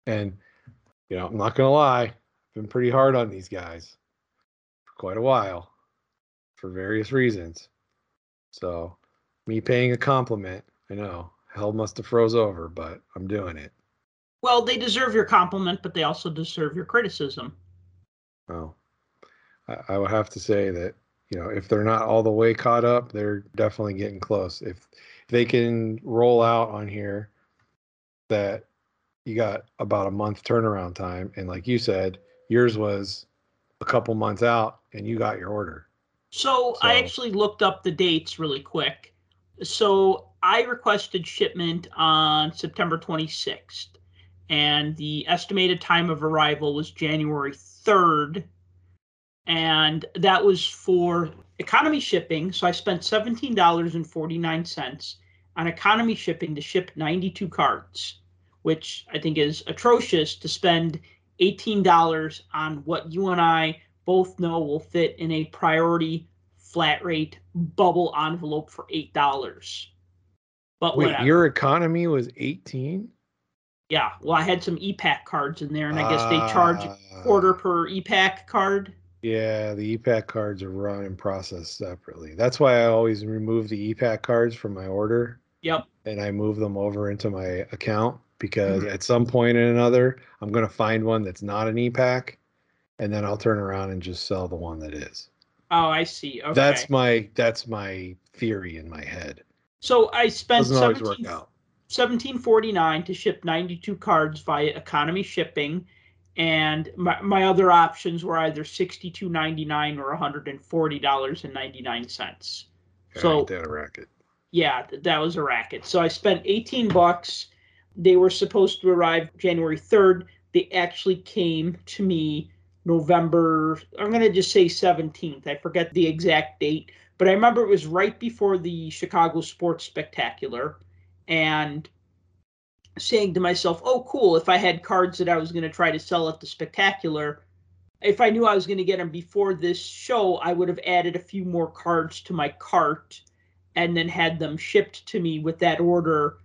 And you know, I'm not gonna lie, I've been pretty hard on these guys for quite a while for various reasons. So me paying a compliment, I know hell must have froze over, but I'm doing it. Well, they deserve your compliment, but they also deserve your criticism. Oh, I, I would have to say that you know if they're not all the way caught up, they're definitely getting close. If, if they can roll out on here that you got about a month turnaround time, and like you said, yours was a couple months out, and you got your order. So, I actually looked up the dates really quick. So I requested shipment on September 26th, and the estimated time of arrival was January 3rd. And that was for economy shipping. So I spent $17.49 on economy shipping to ship 92 cards, which I think is atrocious to spend $18 on what you and I both know will fit in a priority flat rate bubble envelope for eight dollars. But Wait, whatever. your economy was 18? yeah, well, I had some e-Pack cards in there, and I guess they charge a Ah, quarter per e-Pack card. Yeah, the e-Pack cards are run and processed separately. That's why I always remove the e-Pack cards from my order Yep. and I move them over into my account because Mhm. at some point or another, I'm going to find one that's not an e-Pack and then I'll turn around and just sell the one that is. Oh, I see. Okay. That's my that's my theory in my head. so I spent Doesn't always work 17 out. 1749 to ship 92 cards via economy shipping and my, my other options were either 62.99 or $140.99 So- Ain't that a racket? yeah th- that was a racket so i spent 18 bucks they were supposed to arrive january 3rd they actually came to me november i'm going to just say 17th i forget the exact date but i remember it was right before the chicago sports spectacular and saying to myself oh cool if i had cards that i was going to try to sell at the spectacular if i knew i was going to get them before this show i would have added a few more cards to my cart and then had them shipped to me with that order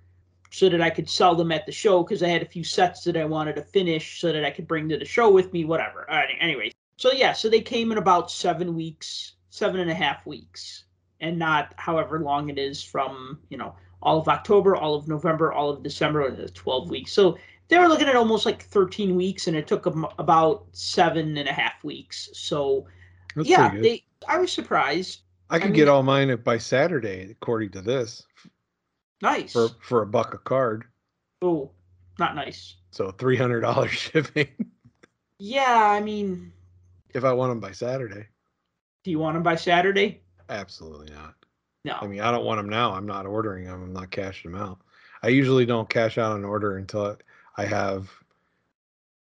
so that I could sell them at the show because I had a few sets that I wanted to finish so that I could bring to the show with me, whatever. Uh, anyway, so yeah, so they came in about seven weeks, seven and a half weeks, and not however long it is from, you know, all of October, all of November, all of December, uh, 12 weeks. So they were looking at almost like 13 weeks, and it took them about seven and a half weeks. So That's yeah, they, I was surprised. I could mean- get all mine by Saturday, according to this, Nice. for for a buck a card. Oh, not nice. So three hundred dollars shipping Yeah, I mean, if I want them by Saturday. do you want them by Saturday? Absolutely not. No. I mean, I don't want them now. I'm not ordering them. I'm not cashing them out. I usually don't cash out an order until I have.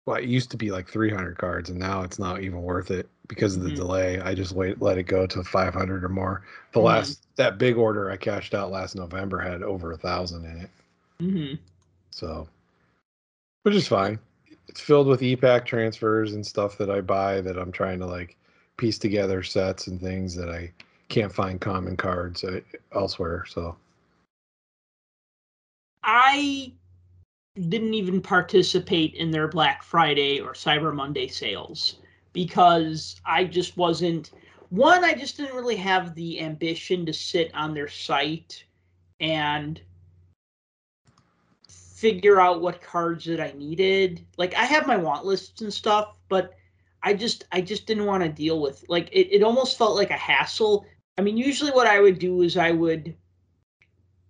Well, it used to be like 300 cards, and now it's not even worth it because of the Mhm. delay. I just wait, let it go to 500 or more. The Mhm. last that big order I cashed out last November had over a thousand in it, hmm so which is fine. It's filled with e-Pack transfers and stuff that I buy that I'm trying to like piece together sets and things that I can't find common cards uh, elsewhere. So I didn't even participate in their Black Friday or Cyber Monday sales because I just wasn't one, I just didn't really have the ambition to sit on their site and figure out what cards that I needed. Like I have my want lists and stuff, but I just I just didn't want to deal with like it, it almost felt like a hassle. I mean, usually what I would do is I would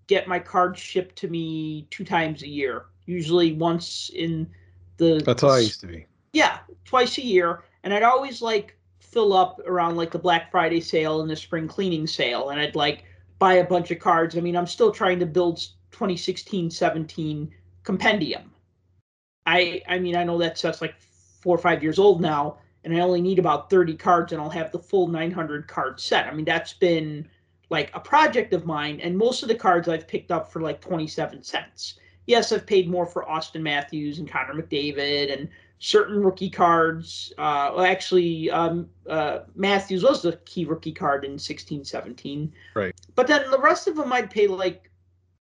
get my cards shipped to me two times a year, usually once in the that's how I used to be. yeah, twice a year. And I'd always like fill up around like the Black Friday sale and the spring cleaning sale. And I'd like buy a bunch of cards. I mean, I'm still trying to build 2016 17 compendium. I I mean, I know that set's like four or five years old now, and I only need about 30 cards and I'll have the full 900 card set. I mean, that's been like a project of mine, and most of the cards I've picked up for like 27 cents. Yes, I've paid more for Auston Matthews and Connor McDavid and certain rookie cards. Uh, well, actually, um, uh, Matthews was the key rookie card in 16 17. Right. But then the rest of them I'd pay like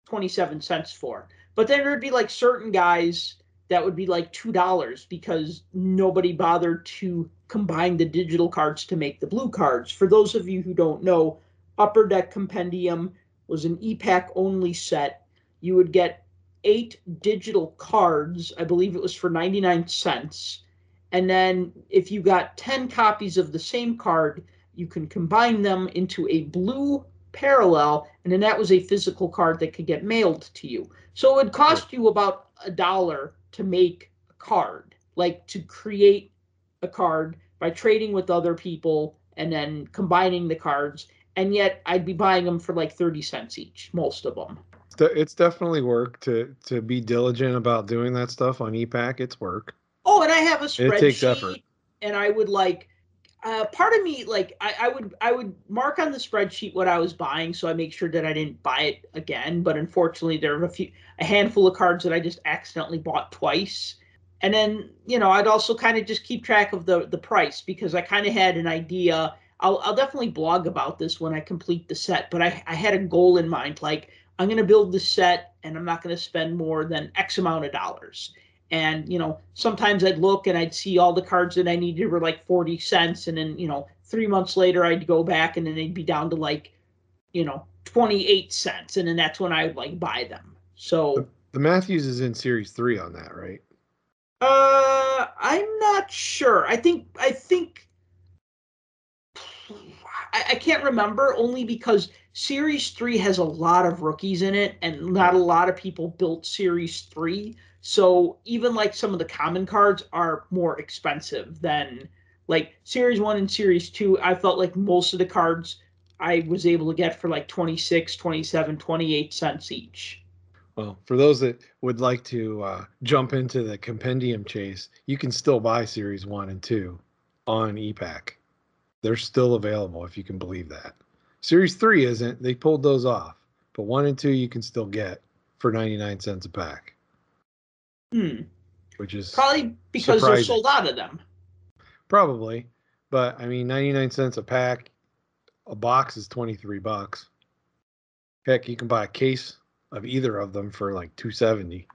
27 cents for. But then there'd be like certain guys that would be like $2 because nobody bothered to combine the digital cards to make the blue cards. For those of you who don't know, Upper Deck Compendium was an e-Pack only set. You would get eight digital cards. I believe it was for 99 cents. And then if you got 10 copies of the same card, you can combine them into a blue parallel. And then that was a physical card that could get mailed to you. So it would cost you about a dollar to make a card, like to create a card by trading with other people and then combining the cards. And yet I'd be buying them for like 30 cents each, most of them. It's definitely work to to be diligent about doing that stuff on e-Pack. It's work. Oh, and I have a spreadsheet. It takes effort. And I would like uh, part of me like I, I would I would mark on the spreadsheet what I was buying so I make sure that I didn't buy it again. But unfortunately, there are a few a handful of cards that I just accidentally bought twice. And then you know I'd also kind of just keep track of the the price because I kind of had an idea. I'll I'll definitely blog about this when I complete the set. But I I had a goal in mind like I'm going to build the set and I'm not going to spend more than X amount of dollars. And you know sometimes i'd look and i'd see all the cards that i needed were like 40 cents and then you know three months later i'd go back and then they'd be down to like you know 28 cents and then that's when i would like buy them. So the, the matthews is in series three on that right? Uh i'm not sure. I think i think I, I can't remember only because series three has a lot of rookies in it and not a lot of people built series three so even like some of the common cards are more expensive than like series 1 and series 2. I felt like most of the cards I was able to get for like 26, 27, 28 cents each. Well, for those that would like to uh, jump into the compendium chase, you can still buy series 1 and 2 on e-Pack. They're still available if you can believe that. Series 3 isn't. They pulled those off. But 1 and 2 you can still get for 99 cents a pack. Hmm. Which is probably because surprising. they're sold out of them. Probably, but I mean, ninety nine cents a pack. A box is twenty three bucks. Heck, you can buy a case of either of them for like two seventy.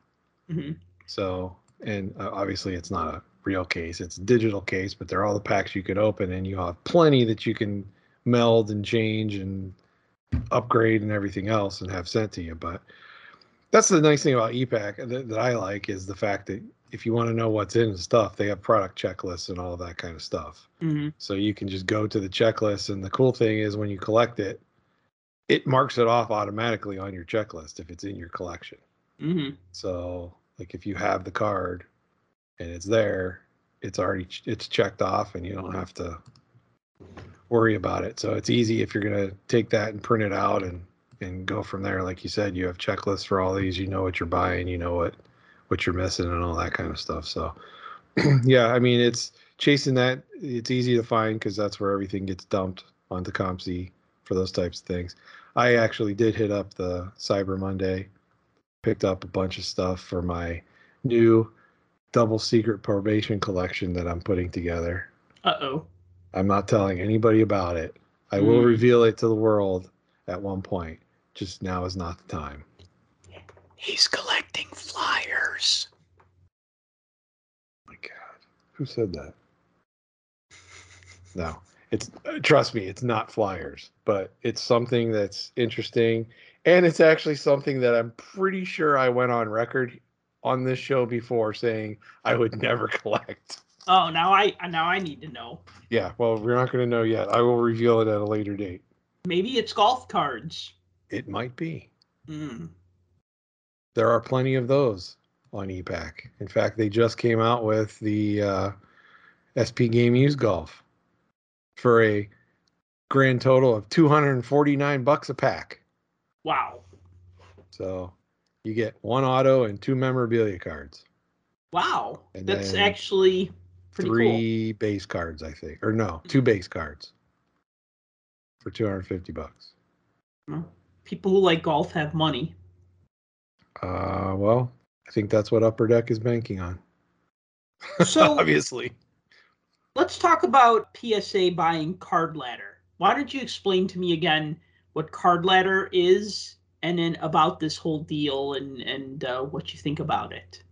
mm-hmm. So, and uh, obviously, it's not a real case; it's a digital case. But they're all the packs you could open, and you have plenty that you can meld and change and upgrade and everything else and have sent to you. But that's the nice thing about e-Pack that, that I like is the fact that if you want to know what's in stuff, they have product checklists and all that kind of stuff. Mm-hmm. So you can just go to the checklist, and the cool thing is when you collect it, it marks it off automatically on your checklist if it's in your collection. Mm-hmm. So, like if you have the card and it's there, it's already it's checked off, and you don't have to worry about it. So it's easy if you're gonna take that and print it out and and go from there. Like you said, you have checklists for all these. You know what you're buying. You know what what you're missing and all that kind of stuff. So, yeah, I mean, it's chasing that. It's easy to find because that's where everything gets dumped onto COMC for those types of things. I actually did hit up the Cyber Monday, picked up a bunch of stuff for my new double secret probation collection that I'm putting together. Uh oh. I'm not telling anybody about it. I mm. will reveal it to the world at one point. Just now is not the time. He's collecting flyers. My God, who said that? No, it's trust me, it's not flyers, but it's something that's interesting, and it's actually something that I'm pretty sure I went on record on this show before saying I would never collect. Oh, now I now I need to know. Yeah, well, we're not going to know yet. I will reveal it at a later date. Maybe it's golf cards. It might be. Mm. There are plenty of those on e-Pack. In fact, they just came out with the uh, SP Game Used Golf for a grand total of 249 bucks a pack. Wow. So you get one auto and two memorabilia cards. Wow. And That's actually three cool. base cards, I think. Or no, two base cards for 250 bucks. people who like golf have money. Uh, well, I think that's what Upper Deck is banking on. So obviously, let's talk about PSA buying Card Ladder. Why don't you explain to me again what Card Ladder is, and then about this whole deal and and uh, what you think about it?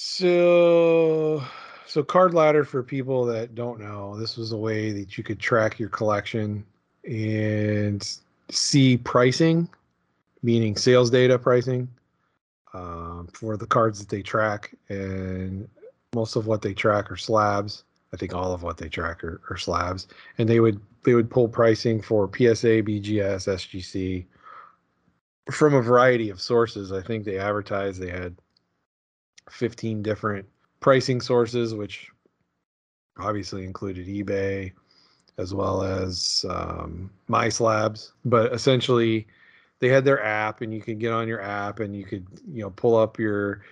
So so card ladder for people that don't know, this was a way that you could track your collection and see pricing, meaning sales data pricing um, for the cards that they track. And most of what they track are slabs. I think all of what they track are, are slabs. And they would they would pull pricing for PSA, BGS, SGC from a variety of sources. I think they advertised they had 15 different pricing sources, which obviously included eBay, as well as um, MySlabs. But essentially, they had their app, and you could get on your app, and you could you know pull up your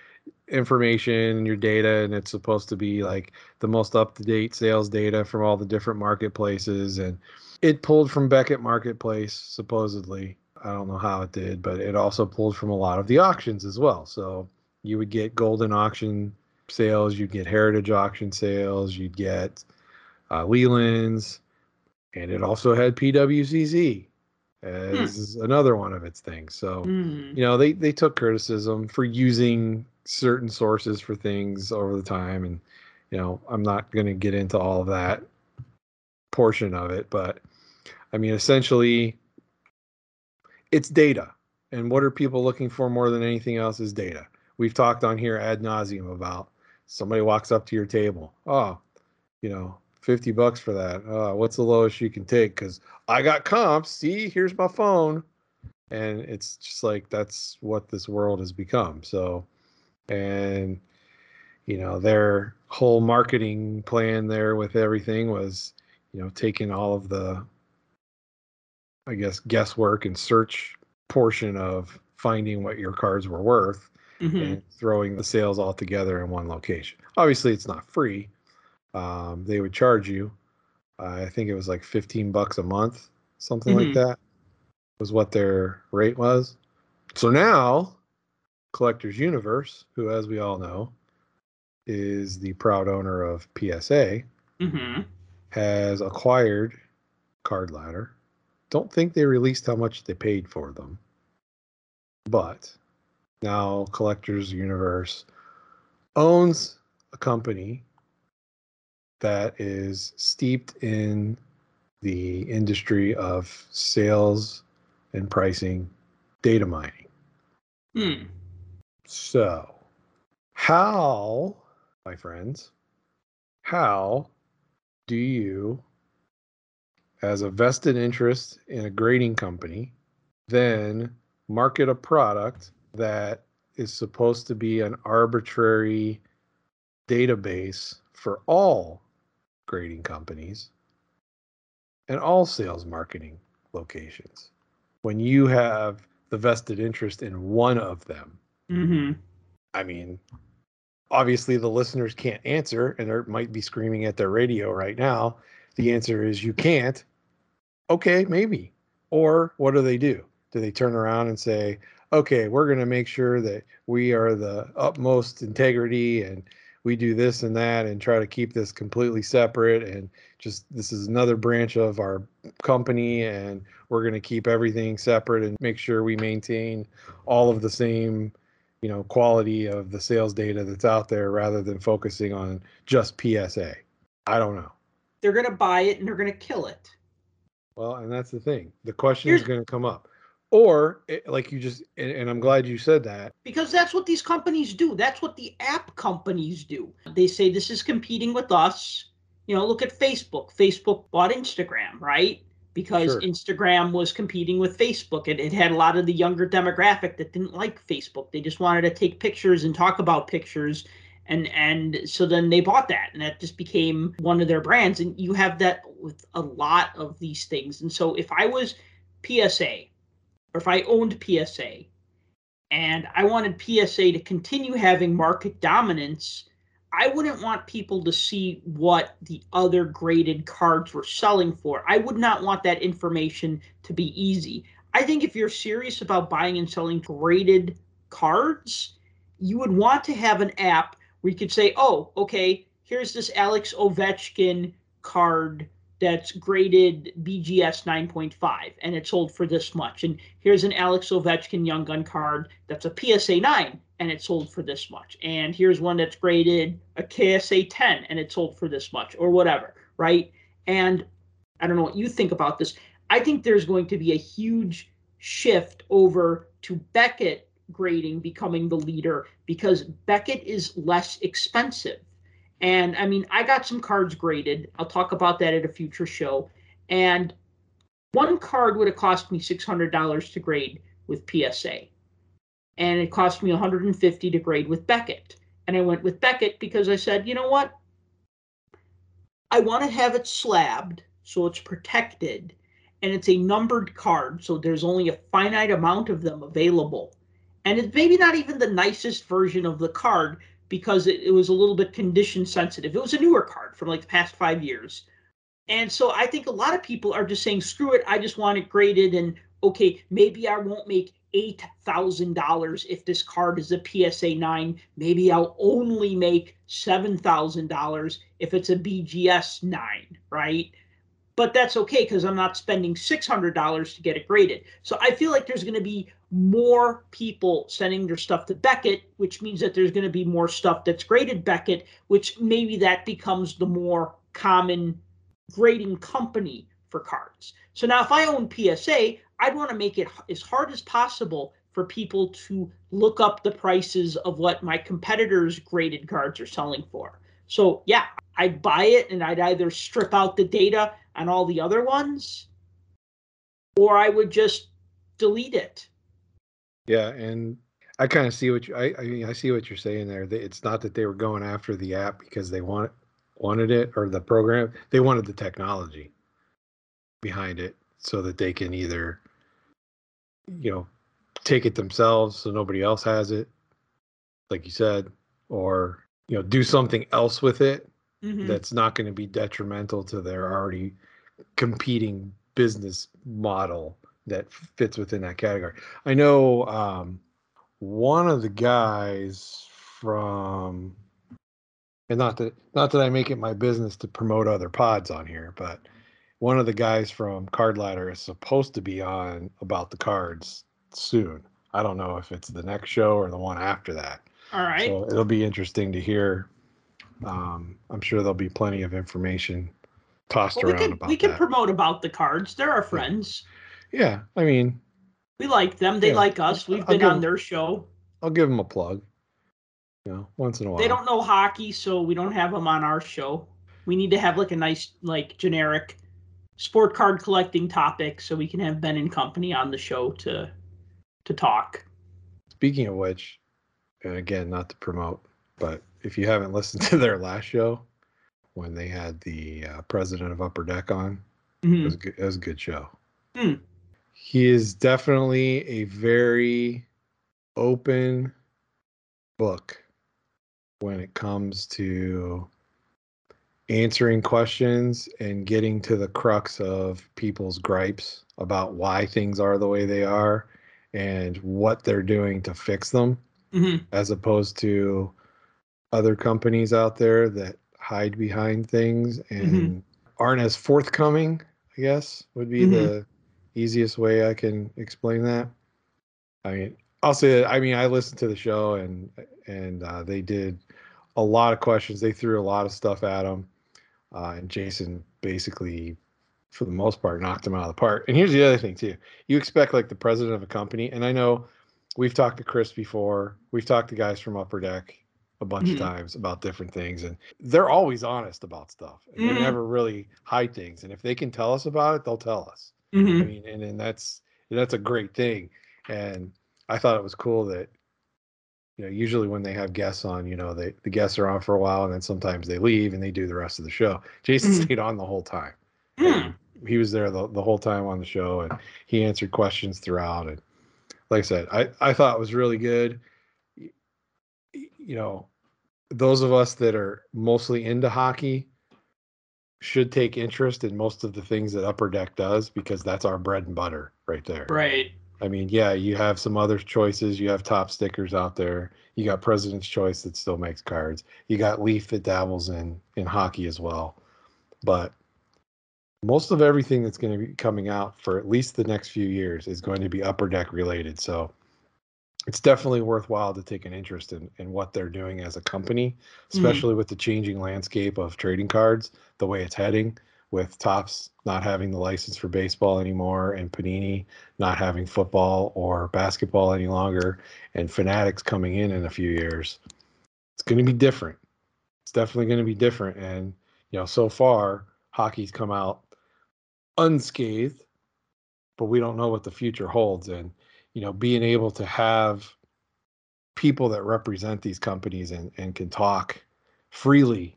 information, your data, and it's supposed to be like the most up to date sales data from all the different marketplaces. And it pulled from Beckett Marketplace, supposedly. I don't know how it did, but it also pulled from a lot of the auctions as well. So you would get Goldin auction sales, you'd get heritage auction sales, you'd get uh, Leland's, and it also had PWCC as hmm. another one of its things. So, hmm. you know, they, they took criticism for using certain sources for things over the time. And, you know, I'm not going to get into all of that portion of it, but I mean, essentially, it's data. And what are people looking for more than anything else is data. We've talked on here ad nauseum about somebody walks up to your table. Oh, you know, 50 bucks for that. Uh, what's the lowest you can take? Because I got comps. See, here's my phone. And it's just like that's what this world has become. So, and, you know, their whole marketing plan there with everything was, you know, taking all of the, I guess, guesswork and search portion of finding what your cards were worth mm-hmm. and throwing the sales all together in one location. Obviously, it's not free um, they would charge you. Uh, I think it was like 15 bucks a month, something mm-hmm. like that was what their rate was. So now, Collectors Universe, who, as we all know, is the proud owner of PSA, mm-hmm. has acquired Card Ladder. Don't think they released how much they paid for them, but now Collectors Universe owns a company that is steeped in the industry of sales and pricing data mining. Hmm. So, how, my friends, how do you, as a vested interest in a grading company, then market a product that is supposed to be an arbitrary database for all grading companies and all sales marketing locations when you have the vested interest in one of them. Mm-hmm. I mean, obviously the listeners can't answer and they might be screaming at their radio right now. The answer is you can't. Okay, maybe. Or what do they do? Do they turn around and say, okay, we're going to make sure that we are the utmost integrity and we do this and that and try to keep this completely separate and just this is another branch of our company and we're going to keep everything separate and make sure we maintain all of the same you know quality of the sales data that's out there rather than focusing on just PSA. I don't know. They're going to buy it and they're going to kill it. Well, and that's the thing. The question Here's, is going to come up or eh, like you just and, and, i'm glad you said that. Because that's what these companies do. That's what the app companies do. They say this is competing with us. You know look at facebook. Facebook bought instagram right? Because sure. instagram was competing with facebook and it had a lot of the younger demographic that didn't like facebook. They just wanted to take pictures and talk about pictures and and so then they bought that and that just became one of their brands and you have that with a lot of these things. And so if i was psa or if I owned PSA and I wanted PSA to continue having market dominance, I wouldn't want people to see what the other graded cards were selling for. I would not want that information to be easy. I think if you're serious about buying and selling graded cards, you would want to have an app where you could say, oh, okay, here's this Alex Ovechkin card that's graded BGS 9.5 and it sold for this much. And here's an Alex Ovechkin Young Gun card that's a PSA 9 and it sold for this much. And here's one that's graded a KSA 10 and it sold for this much or whatever, right? And I don't know what you think about this. I think there's going to be a huge shift over to Beckett grading becoming the leader because Beckett is less expensive and I mean, I got some cards graded. I'll talk about that at a future show. And one card would have cost me $600 to grade with PSA. And it cost me 150 to grade with Beckett. And I went with Beckett because I said, you know what? I want to have it slabbed so it's protected, and it's a numbered card, so there's only a finite amount of them available. And it's maybe not even the nicest version of the card because it, it was a little bit condition sensitive. It was a newer card from like the past five years. And so I think a lot of people are just saying, screw it, I just want it graded. And okay, maybe I won't make $8,000 if this card is a PSA 9. Maybe I'll only make $7,000 if it's a BGS 9, right? But that's okay because I'm not spending $600 to get it graded. So I feel like there's going to be more people sending their stuff to Beckett, which means that there's going to be more stuff that's graded Beckett, which maybe that becomes the more common grading company for cards. So now if I own PSA, I'd want to make it as hard as possible for people to look up the prices of what my competitors' graded cards are selling for. So yeah, I'd buy it and I'd either strip out the data on all the other ones, or I would just delete it. Yeah, and I kind of see what you I, I mean I see what you're saying there. It's not that they were going after the app because they want wanted it or the program. They wanted the technology behind it so that they can either you know take it themselves so nobody else has it like you said or you know do something else with it mm-hmm. that's not going to be detrimental to their already competing business model that fits within that category i know um, one of the guys from and not that not that i make it my business to promote other pods on here but one of the guys from Card Ladder is supposed to be on about the cards soon. I don't know if it's the next show or the one after that. All right. So it'll be interesting to hear. Um, I'm sure there'll be plenty of information tossed well, around we can, about We can that. promote about the cards. They're our friends. Yeah, I mean, we like them. They yeah. like us. We've been on their show. I'll give them a plug. You know, once in a while. They don't know hockey, so we don't have them on our show. We need to have like a nice, like generic sport card collecting topic so we can have Ben and company on the show to to talk. Speaking of which, and again, not to promote, but if you haven't listened to their last show when they had the uh, president of Upper Deck on, mm-hmm. it, was good, it, was a good show. Mm. He is definitely a very open book when it comes to answering questions and getting to the crux of people's gripes about why things are the way they are and what they're doing to fix them mm-hmm. as opposed to other companies out there that hide behind things and mm-hmm. aren't as forthcoming i guess would be mm-hmm. the easiest way i can explain that i mean i'll say that i mean i listened to the show and and uh, they did a lot of questions they threw a lot of stuff at them uh, and Jason basically, for the most part, knocked him out of the park. And here's the other thing too: you expect like the president of a company, and I know we've talked to Chris before. We've talked to guys from Upper Deck a bunch mm-hmm. of times about different things, and they're always honest about stuff. Mm-hmm. They never really hide things, and if they can tell us about it, they'll tell us. Mm-hmm. I mean, and, and that's that's a great thing. And I thought it was cool that you know, usually when they have guests on, you know, they the guests are on for a while and then sometimes they leave and they do the rest of the show. Jason mm. stayed on the whole time. Mm. He was there the, the whole time on the show and he answered questions throughout. And like I said, I, I thought it was really good. You know, those of us that are mostly into hockey should take interest in most of the things that Upper Deck does because that's our bread and butter right there. Right. I mean, yeah, you have some other choices. You have Topps stickers out there. You got President's Choice that still makes cards. You got Leaf that dabbles in in hockey as well. But most of everything that's going to be coming out for at least the next few years is going to be upper deck related. So it's definitely worthwhile to take an interest in, in what they're doing as a company, mm-hmm. especially mm-hmm. with the changing landscape of trading cards, the way it's heading with Topps not having the license for baseball anymore and Panini not having football or basketball any longer and Fanatics coming in in a few years. It's going to be different. It's definitely going to be different and you know so far hockey's come out unscathed but we don't know what the future holds and you know being able to have people that represent these companies and, and can talk freely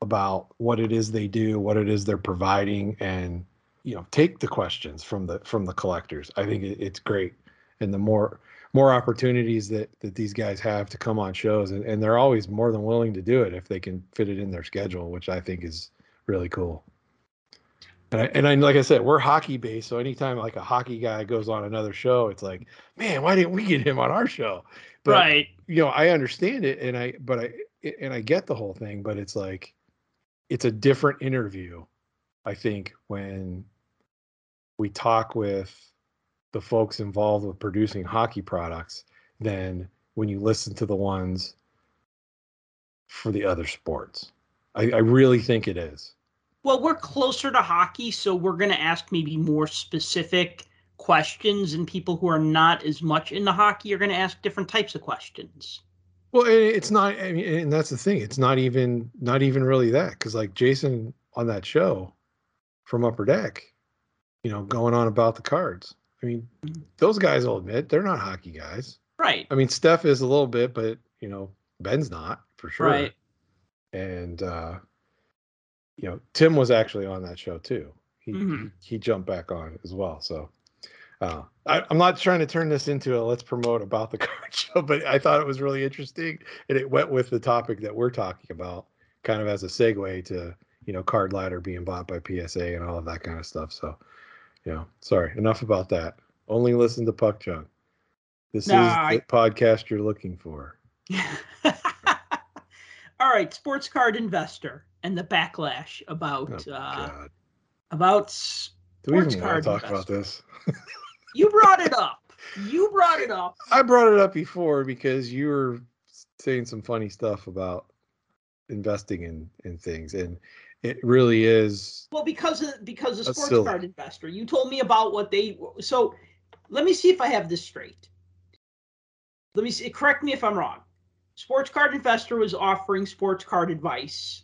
about what it is they do, what it is they're providing, and you know take the questions from the from the collectors. I think it, it's great, and the more more opportunities that that these guys have to come on shows, and, and they're always more than willing to do it if they can fit it in their schedule, which I think is really cool. And I, and I, like I said, we're hockey based, so anytime like a hockey guy goes on another show, it's like, man, why didn't we get him on our show? But, right. You know, I understand it, and I, but I, and I get the whole thing, but it's like, it's a different interview, I think, when we talk with the folks involved with producing hockey products than when you listen to the ones for the other sports. I, I really think it is. Well, we're closer to hockey, so we're going to ask maybe more specific questions, and people who are not as much into hockey are going to ask different types of questions. Well, it's not, I mean, and that's the thing. It's not even, not even really that, because like Jason on that show from Upper Deck, you know, going on about the cards. I mean, those guys will admit they're not hockey guys. Right. I mean, Steph is a little bit, but you know, Ben's not for sure. Right. And uh, you know, Tim was actually on that show too. He mm-hmm. he, jumped back on as well. So uh, I, am not trying to turn this into a let's promote about the card show, but I thought it was really interesting, and it went with the topic that we're talking about, kind of as a segue to you know card ladder being bought by PSA and all of that kind of stuff. So, you know, sorry, enough about that. Only listen to Puck Junk. This is the I... podcast you're looking for. all right, sports card investor and the backlash about oh, uh, about do we even want to talk about this? you brought it up. You brought it up. I brought it up before because you were saying some funny stuff about investing in in things, and it really is. Well, because of because of sports card investor, you told me about what they. So, let me see if I have this straight. Let me see. Correct me if I'm wrong. Sports card investor was offering sports card advice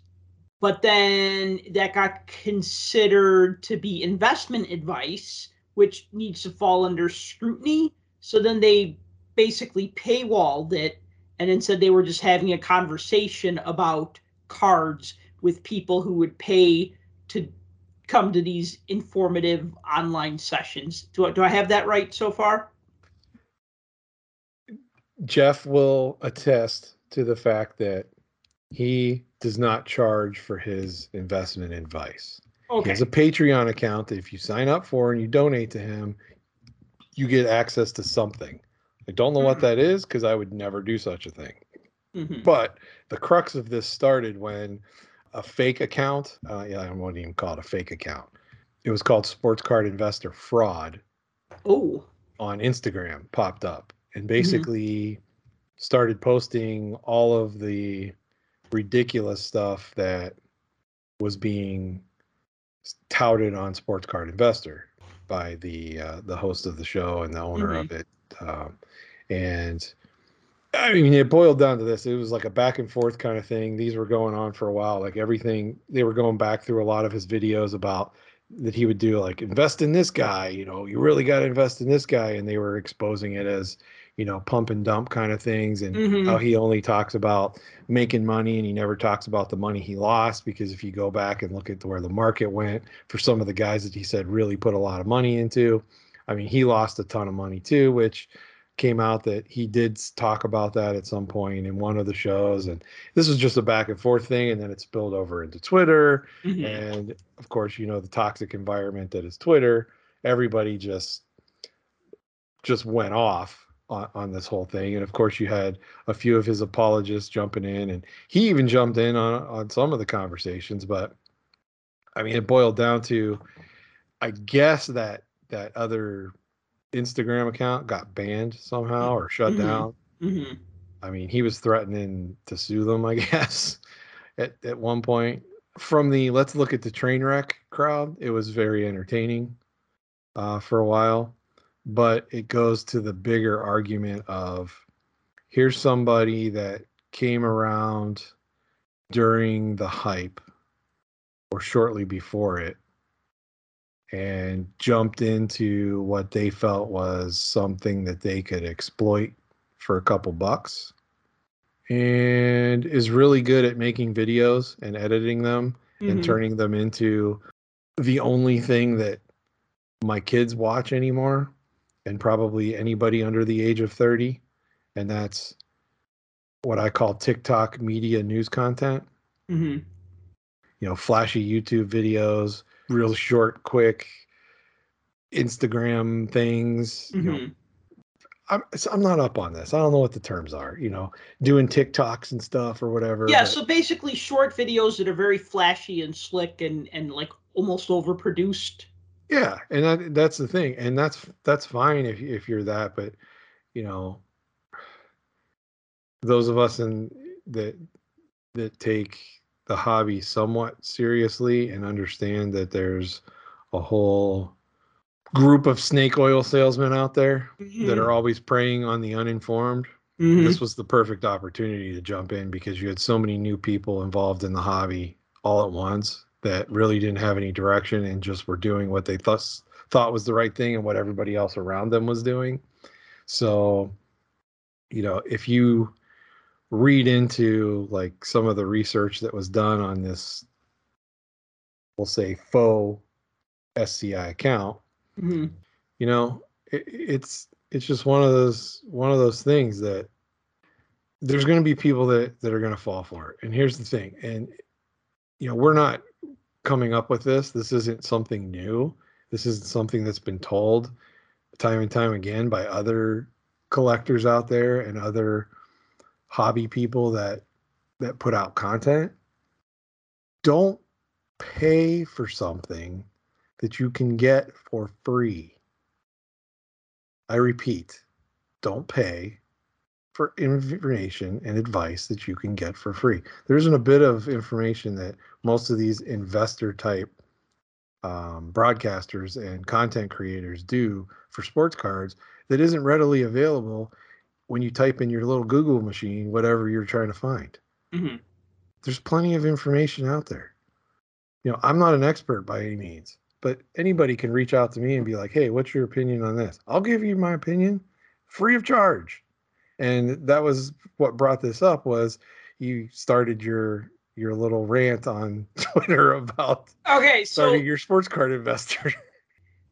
but then that got considered to be investment advice, which needs to fall under scrutiny. So then they basically paywalled it and then said they were just having a conversation about cards with people who would pay to come to these informative online sessions. Do I, do I have that right so far? Jeff will attest to the fact that he does not charge for his investment advice. Okay. He has a Patreon account that if you sign up for and you donate to him, you get access to something. I don't know mm-hmm. what that is because I would never do such a thing. Mm-hmm. But the crux of this started when a fake account, uh, yeah, I won't even call it a fake account. It was called Sports Card Investor Fraud. Oh. On Instagram popped up and mm-hmm. basically mm-hmm. started posting all of the ridiculous stuff that was being touted on Sports Card Investor by the uh, the host of the show and the owner mm-hmm. of it. Um, and I mean, it boiled down to this. It was like a back and forth kind of thing. These were going on for a while. Like everything, they were going back through a lot of his videos about that he would do, like invest in this guy. You know, you really got to invest in this guy, and they were exposing it as you know, pump and dump kind of things, and mm-hmm. how he only talks about making money and he never talks about the money he lost. Because if you go back and look at where the market went for some of the guys that he said really put a lot of money into, I mean, he lost a ton of money too, which came out that he did talk about that at some point in one of the shows and this was just a back and forth thing and then it spilled over into twitter mm-hmm. and of course you know the toxic environment that is twitter everybody just just went off on, on this whole thing. And of course, you had a few of his apologists jumping in, and he even jumped in on on some of the conversations. But I mean, it boiled down to, I guess that that other Instagram account got banned somehow or shut mm-hmm. down. Mm-hmm. I mean, he was threatening to sue them, I guess, at at one point. From the let's look at the train wreck crowd, it was very entertaining uh, for a while but it goes to the bigger argument of here's somebody that came around during the hype or shortly before it and jumped into what they felt was something that they could exploit for a couple bucks and is really good at making videos and editing them Mhm. and turning them into the only thing that my kids watch anymore and probably anybody under the age of 30 and that's what I call TikTok media news content Mhm. you know flashy YouTube videos real short quick Instagram things you know Mhm. I'm I'm not up on this. I don't know what the terms are, you know, doing TikToks and stuff or whatever. Yeah, but- so basically short videos that are very flashy and slick and and like almost overproduced. Yeah, and that, that's the thing, and that's that's fine if if you're that, but you know, those of us in that that take the hobby somewhat seriously and understand that there's a whole group of snake oil salesmen out there that are always preying on the uninformed. Mhm. this was the perfect opportunity to jump in because you had so many new people involved in the hobby all at once that really didn't have any direction and just were doing what they thus thought was the right thing and what everybody else around them was doing. So, you know, if you read into like some of the research that was done on this, we'll say faux SCI account, Mhm. you know it, it's it's just one of those one of those things that there's going to be people that that are going to fall for it and here's the thing and you know we're not coming up with this this isn't something new this isn't something that's been told time and time again by other collectors out there and other hobby people that that put out content don't pay for something that you can get for free. I repeat, don't pay for information and advice that you can get for free. There isn't a bit of information that most of these investor type um, broadcasters and content creators do for sports cards that isn't readily available when you type in your little Google machine, whatever you're trying to find. Mhm. There's plenty of information out there. You know, I'm not an expert by any means, but anybody can reach out to me and be like, "Hey, what's your opinion on this?" I'll give you my opinion free of charge. And that was what brought this up was you started your your little rant on Twitter about Okay, so starting your sports card investor.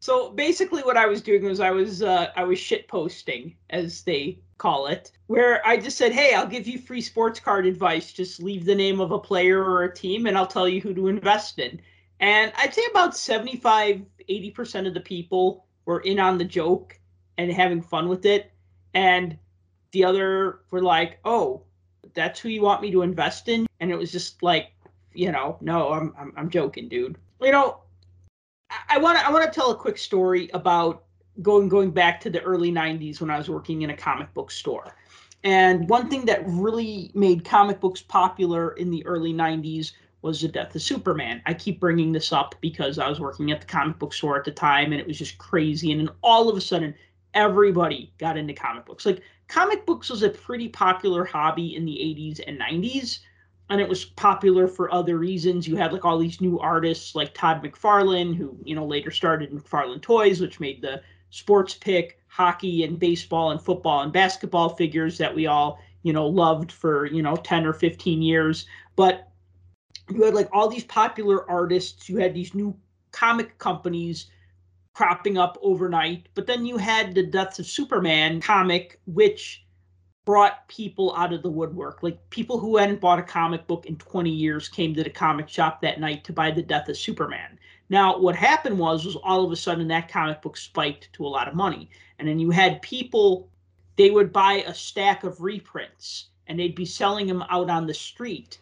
So basically, what I was doing was I was uh, I was shit posting, as they call it, where I just said, "Hey, I'll give you free sports card advice. Just leave the name of a player or a team, and I'll tell you who to invest in." And I'd say about 75, 80 percent of the people were in on the joke and having fun with it, and the other were like, "Oh, that's who you want me to invest in?" And it was just like, you know, no, I'm I'm, I'm joking, dude. You know, I want to I want to tell a quick story about going going back to the early 90s when I was working in a comic book store. And one thing that really made comic books popular in the early 90s was the death of Superman. I keep bringing this up because I was working at the comic book store at the time and it was just crazy and then all of a sudden everybody got into comic books. Like comic books was a pretty popular hobby in the 80s and 90s and it was popular for other reasons. You had like all these new artists like Todd McFarlane, who you know later started McFarlane Toys, which made the sports pick, hockey and baseball and football and basketball figures that we all you know loved for you know 10 or 15 years. But you had like all these popular artists. You had these new comic companies cropping up overnight. But then you had the Death of Superman comic, which brought people out of the woodwork. Like people who hadn't bought a comic book in 20 years came to the comic shop that night to buy the death of Superman. Now, what happened was was all of a sudden that comic book spiked to a lot of money. And then you had people they would buy a stack of reprints and they'd be selling them out on the street.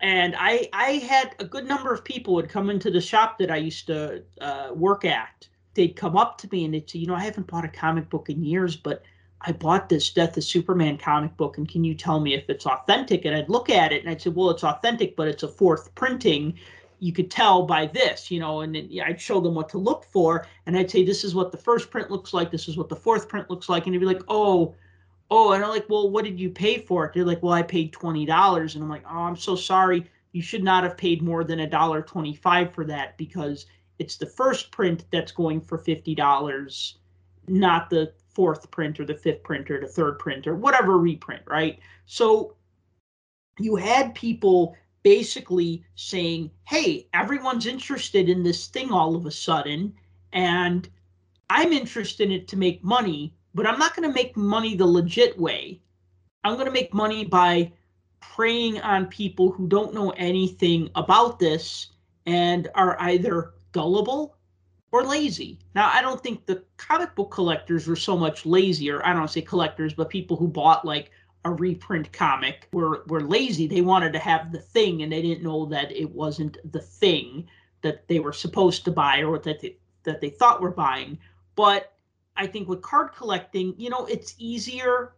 And I I had a good number of people would come into the shop that I used to uh, work at. They'd come up to me and they'd say, you know, I haven't bought a comic book in years, but I bought this Death of Superman comic book, and can you tell me if it's authentic? And I'd look at it and I'd say, well, it's authentic, but it's a fourth printing. You could tell by this, you know, and I'd show them what to look for, and I'd say, this is what the first print looks like, this is what the fourth print looks like, and they'd be like, oh, oh, and I'm like, well, what did you pay for it? They're like, well, I paid twenty dollars, and I'm like, oh, I'm so sorry, you should not have paid more than a dollar twenty-five for that because it's the first print that's going for fifty dollars, not the fourth print or the fifth print or the third print or whatever reprint, right? So you had people basically saying, hey, everyone's interested in this thing all of a sudden, and I'm interested in it to make money, but I'm not going to make money the legit way. I'm going to make money by preying on people who don't know anything about this and are either gullible or lazy. Now, I don't think the comic book collectors were so much lazier. I don't say collectors, but people who bought like a reprint comic were were lazy. They wanted to have the thing and they didn't know that it wasn't the thing that they were supposed to buy or that they, that they thought were buying. But I think with card collecting, you know, it's easier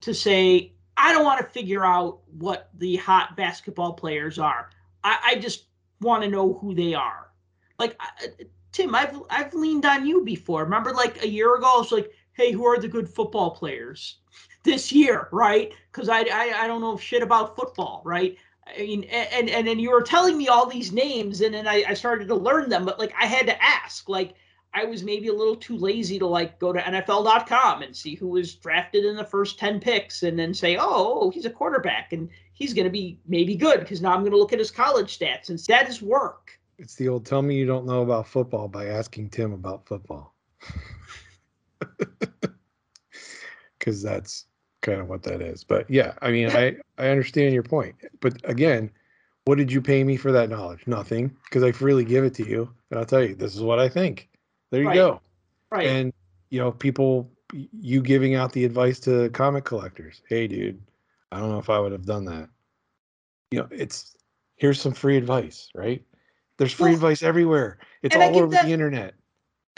to say, I don't want to figure out what the hot basketball players are. I, I just want to know who they are. Like uh, uh, Tim, I've I've leaned on you before. Remember, like a year ago, I was like, "Hey, who are the good football players this year?" Right? Because I, I I don't know shit about football, right? I mean, and and then you were telling me all these names, and then I, I started to learn them, but like I had to ask, like I was maybe a little too lazy to like go to NFL.com and see who was drafted in the first 10 picks and then say, oh, oh he's a quarterback and he's going to be maybe good because now I'm going to look at his college stats and that is work. It's the old tell me you don't know about football by asking Tim about football. Because that's kind of what that is. But yeah, I mean, I, I understand your point. But again, what did you pay me for that knowledge? Nothing, because I freely give it to you. And I'll tell you, this is what I think. There you Right. go. Right. And you know, people, you giving out the advice to comic collectors. Hey, dude, I don't know if I would have done that. You know, it's here's some free advice, right? There's free Well, advice everywhere. It's all over that- the internet.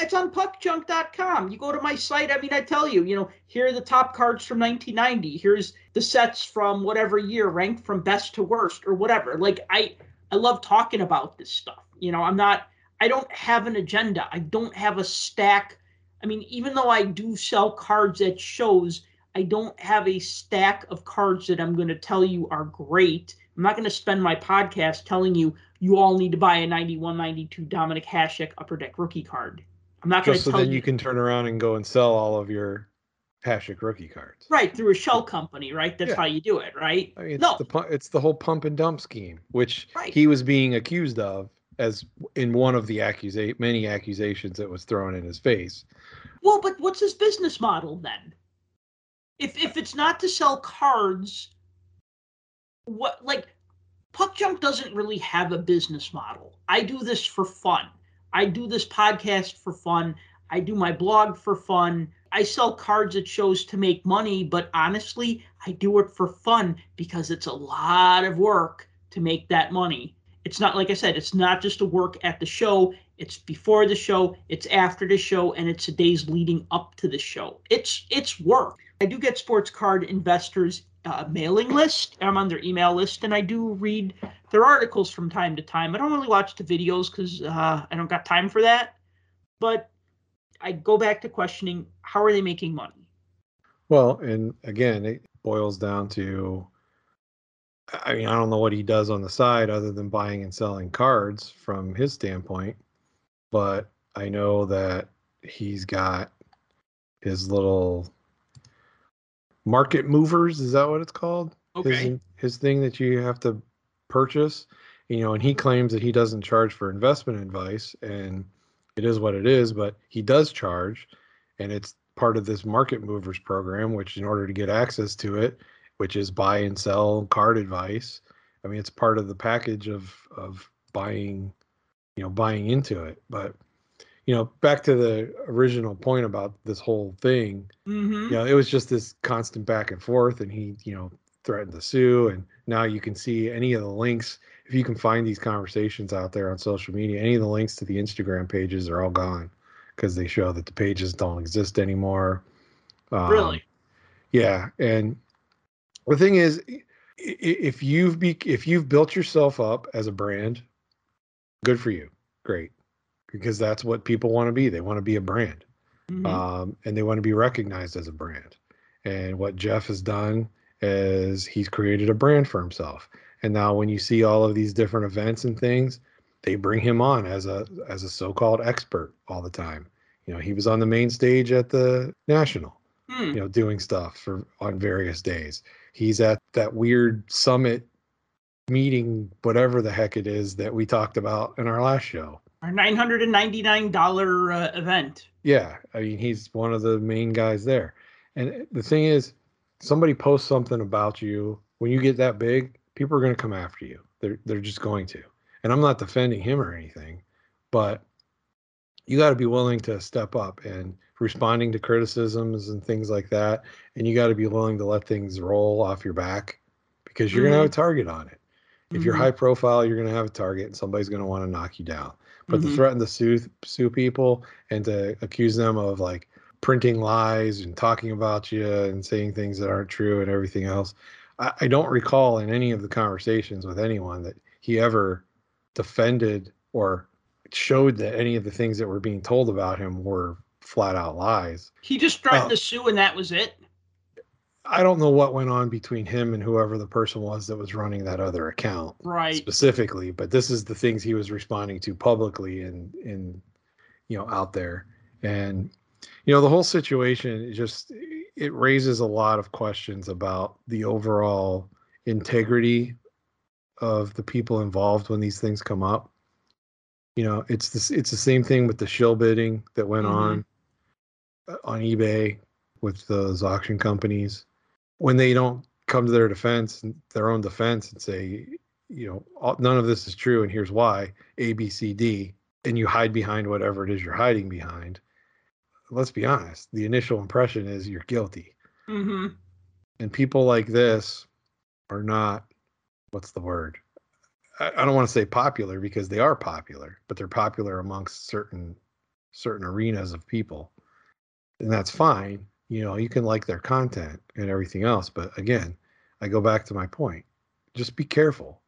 it's on puckjunk.com. You go to my site. I mean, I tell you, you know, here are the top cards from 1990. Here's the sets from whatever year, ranked from best to worst or whatever. Like I, I love talking about this stuff. You know, I'm not. I don't have an agenda. I don't have a stack. I mean, even though I do sell cards at shows, I don't have a stack of cards that I'm going to tell you are great. I'm not going to spend my podcast telling you you all need to buy a 91 92 Dominik Hasek Upper Deck rookie card. I'm not going to so tell then you can turn around and go and sell all of your Hasek rookie cards. right through a shell company, right? That's Yeah. how you do it, right? I mean, it's No. the pu- it's the whole pump and dump scheme, which Right. he was being accused of as in one of the accusate many accusations that was thrown in his face. Well, but what's his business model then? If if it's not to sell cards, what like Puck Junk doesn't really have a business model. I do this for fun. I do this podcast for fun. I do my blog for fun. I sell cards at shows to make money, but honestly, I do it for fun because it's a lot of work to make that money. It's not like I said, it's not just a work at the show, it's before the show, it's after the show, and it's the days leading up to the show. It's it's work. I do get sports card investors uh, mailing list. I'm on their email list, and I do read their articles from time to time. I don't really watch the videos because uh, I don't got time for that. But I go back to questioning: How are they making money? Well, and again, it boils down to I mean, I don't know what he does on the side other than buying and selling cards from his standpoint, but I know that he's got his little market movers, is that what it's called? His, his thing that you have to purchase, you know, and he claims that he doesn't charge for investment advice and it is what it is, but he does charge and it's part of this market movers program, which in order to get access to it, which is buy and sell card advice. I mean, it's part of the package of of buying, you know, buying into it. But you know, back to the original point about this whole thing, Mm-hmm. you know, it was just this constant back and forth, and he, you know, threatened to sue. And now you can see any of the links. If you can find these conversations out there on social media, any of the links to the Instagram pages are all gone because they show that the pages don't exist anymore. Um, Really? yeah, and the thing is, if you've be, if you've built yourself up as a brand, good for you, great, because that's what people want to be. They want to be a brand, Mhm. um, and they want to be recognized as a brand. And what Jeff has done is he's created a brand for himself. And now, when you see all of these different events and things, they bring him on as a as a so-called expert all the time. You know, he was on the main stage at the national Hmm. you know doing stuff for on various days He's at that weird summit meeting, whatever the heck it is that we talked about in our last show. Our nine hundred and ninety nine dollar uh, event. Yeah, I mean he's one of the main guys there. And the thing is, somebody posts something about you when you get that big, people are going to come after you. They're they're just going to. And I'm not defending him or anything, but you got to be willing to step up and responding to criticisms and things like that. And you got to be willing to let things roll off your back because you're going to have a target on it. If you're Mhm. high profile, you're going to have a target and somebody's going to want to knock you down. But to Mhm. threaten to sue sue people and to accuse them of like printing lies and talking about you and saying things that aren't true and everything else, I, I don't recall in any of the conversations with anyone that he ever defended or showed that any of the things that were being told about him were flat out lies. He just threatened Oh. to sue, and that was it. I don't know what went on between him and whoever the person was that was running that other account. Right. specifically, but this is the things he was responding to publicly and in you know out there. And you know, the whole situation just it raises a lot of questions about the overall integrity of the people involved when these things come up. You know, it's this it's the same thing with the shill bidding that went Mhm. on uh, on eBay with those auction companies when they don't come to their defense their own defense and say you know all, none of this is true and here's why a b c d and you hide behind whatever it is you're hiding behind let's be honest the initial impression is you're guilty. Hmm and people like this are not what's the word? I, I don't want to say popular because they are popular but they're popular amongst certain certain arenas of people. And that's fine you know you can like their content and everything else but again i go back to my point just be careful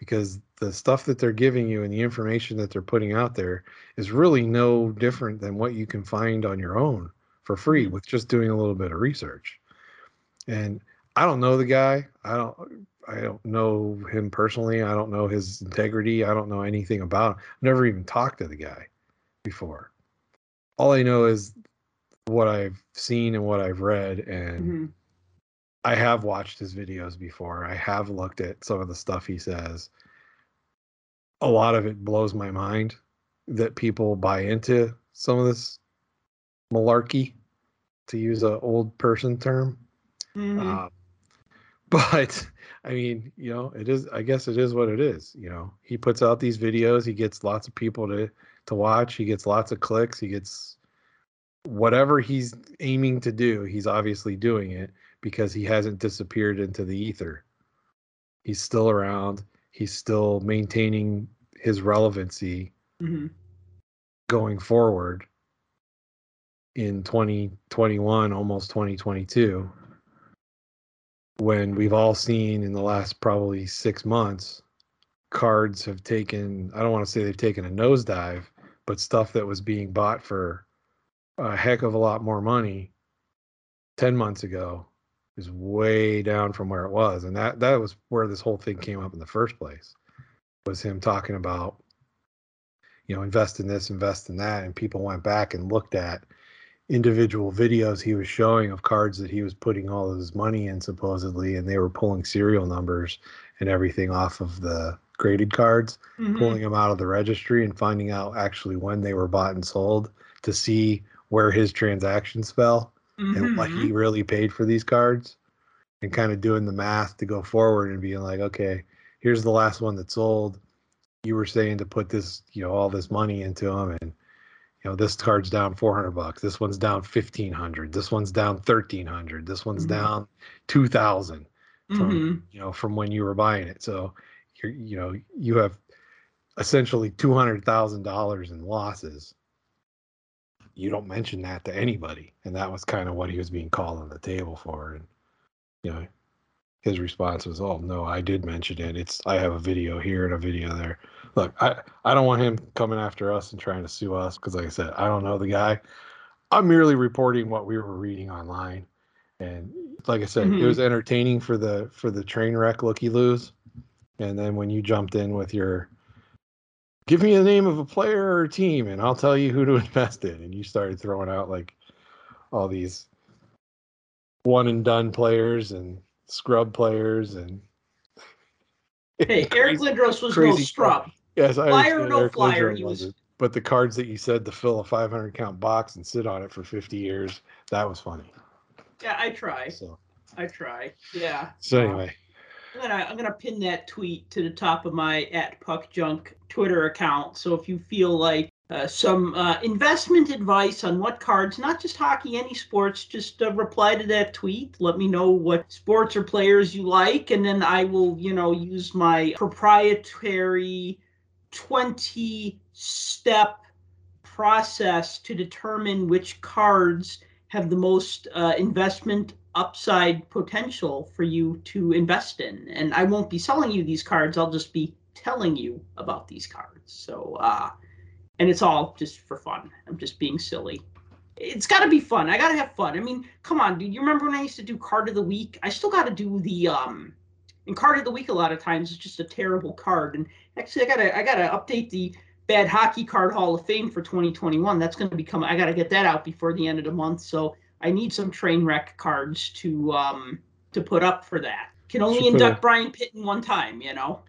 because the stuff that they're giving you and the information that they're putting out there is really no different than what you can find on your own for free mm-hmm. with just doing a little bit of research. And i don't know the guy i don't i don't know him personally i don't know his integrity i don't know anything about him I've never even talked to the guy before. All i know is what i've seen and what i've read and hmm I have watched his videos before. I have looked at some of the stuff he says. A lot of it blows my mind that people buy into some of this malarkey, to use an old person term. hmm Uh, but I mean, you know, it is. I guess it is what it is. You know, he puts out these videos. He gets lots of people to to watch. He gets lots of clicks. He gets whatever he's aiming to do. He's obviously doing it because he hasn't disappeared into the ether. He's still around. He's still maintaining his relevancy hmm going forward in 2021 almost 2022 when we've all seen in the last probably six months cards have taken i don't want to say they've taken a nosedive but stuff that was being bought for a heck of a lot more money 10 months ago is way down from where it was. And that that was where this whole thing came up in the first place was him talking about you know invest in this invest in that. And people went back and looked at individual videos he was showing of cards that he was putting all of his money in supposedly and they were pulling serial numbers and everything off of the graded cards hmm pulling them out of the registry and finding out actually when they were bought and sold to see where his transactions fell and what Mm-hmm. he really paid for these cards and kind of doing the math to go forward and being like okay here's the last one that sold you were saying to put this you know all this money into them and you know this card's down 400 bucks this one's down 1500 this one's down 1300 this one's Mhm. down 2000 from hmm you know from when you were buying it so you're you know you have essentially $200,000 in losses you don't mention that to anybody. And that was kind of what he was being called on the table for. And you know his response was oh no i did mention it. It's i have a video here and a video there. Look i i don't want him coming after us and trying to sue us because like i said i don't know the guy. I'm merely reporting what we were reading online. And like i said it Mhm. was entertaining for the for the train wreck looky loos and then when you jumped in with your give me the name of a player or a team and I'll tell you who to invest in. And you started throwing out like all these one and done players and scrub players and Hey, Eric Lindros was no scrub. Yes, I Flyer or no Eric flyer, Lindros he was-. But the cards that you said to fill a 500 count box and sit on it for 50 years, that was funny. Yeah, I try. So, I try. Yeah. so Uh, anyway, I'm gonna I'm gonna pin that tweet to the top of my at Puck Junk Twitter account. So if you feel like uh, some uh, investment advice on what cards, not just hockey, any sports, just uh, reply to that tweet. Let me know what sports or players you like, and then I will, you know, use my proprietary 20 step process to determine which cards have the most uh, investment upside potential for you to invest in. And I won't be selling you these cards. I'll just be telling you about these cards. So, uh, and it's all just for fun. I'm just being silly. It's got to be fun. I got to have fun. I mean, come on, dude. You remember when I used to do card of the week? I still got to do the um in card of the week a lot of times it's just a terrible card. And actually I got to I got to update the bad hockey card hall of fame for 2021. That's going to become I got to get that out before the end of the month. So I need some train wreck cards to um to put up for that. Can only Should induct a- Brian Pitt in one time, you know.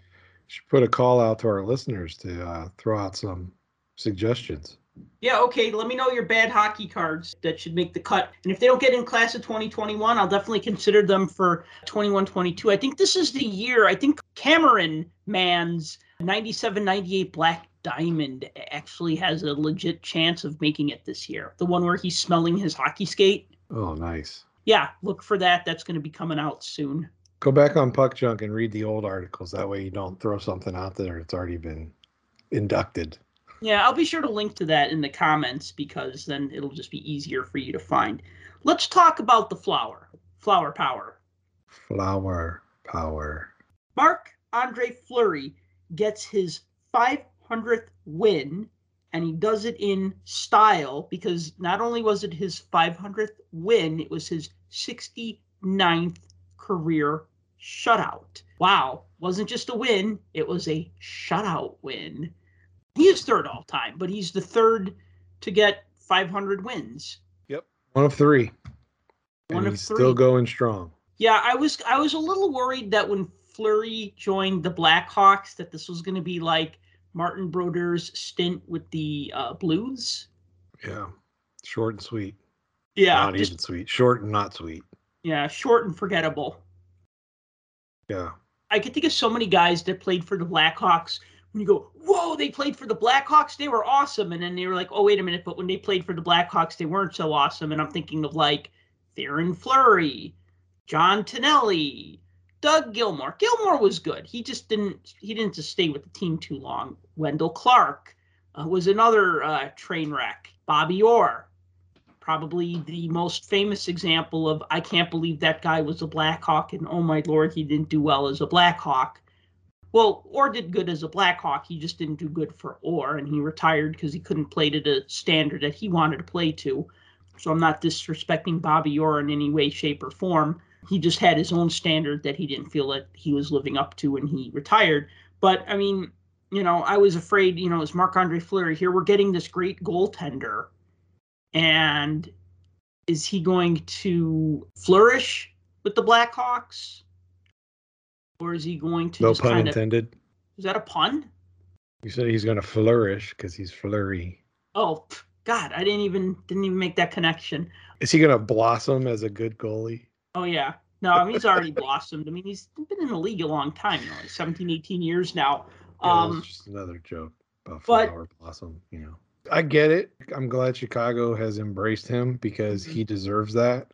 should put a call out to our listeners to uh, throw out some suggestions. Yeah, okay. Let me know your bad hockey cards that should make the cut. And if they don't get in class of 2021, I'll definitely consider them for 21 22. I think this is the year. I think Cameron Mann's 97 98 Black Diamond actually has a legit chance of making it this year. The one where he's smelling his hockey skate. Oh, nice. Yeah, look for that. That's going to be coming out soon. Go back on Puck Junk and read the old articles. That way you don't throw something out there that's already been inducted. Yeah, I'll be sure to link to that in the comments because then it'll just be easier for you to find. Let's talk about the flower, flower power. Flower power. Marc Andre Fleury gets his 500th win, and he does it in style because not only was it his 500th win, it was his 69th career shutout. Wow, wasn't just a win, it was a shutout win. He is third all time, but he's the third to get 500 wins. Yep, one of three. One and of he's three. still going strong. Yeah, I was I was a little worried that when Fleury joined the Blackhawks that this was going to be like Martin Brodeur's stint with the uh, Blues. Yeah. Short and sweet. Yeah, not just even sweet. Short and not sweet. yeah, short and forgettable. Yeah. I could think of so many guys that played for the Blackhawks. When you go, whoa, they played for the Blackhawks, they were awesome, and then they were like, oh wait a minute, but when they played for the Blackhawks, they weren't so awesome. And I'm thinking of like Theoren Fleury, John Tonelli, Doug Gilmour. Gilmour was good. He just didn't he didn't just stay with the team too long. Wendel Clark uh, was another uh, train wreck. Bobby Orr, probably the most famous example of I can't believe that guy was a Blackhawk and oh my lord he didn't do well as a Blackhawk. Well, Orr did good as a Blackhawk. He just didn't do good for Orr, and he retired because he couldn't play to the standard that he wanted to play to. So I'm not disrespecting Bobby Orr in any way, shape, or form. He just had his own standard that he didn't feel that he was living up to when he retired. But I mean, you know, I was afraid, you know, as Marc Andre Fleury, here we're getting this great goaltender. And is he going to flourish with the Blackhawks? Or is he going to No pun kind of intended. is that a pun? You said he's going to flourish because he's Fleury. Oh God, I didn't even didn't even make that connection. Is he going to blossom as a good goalie? Oh yeah. No, I mean he's already blossomed. I mean he's been in the league a long time, you know, like 17, 18 years now. Um just another joke about but- flower blossom. You know, I get it. I'm glad Chicago has embraced him because Mm-hmm. he deserves that.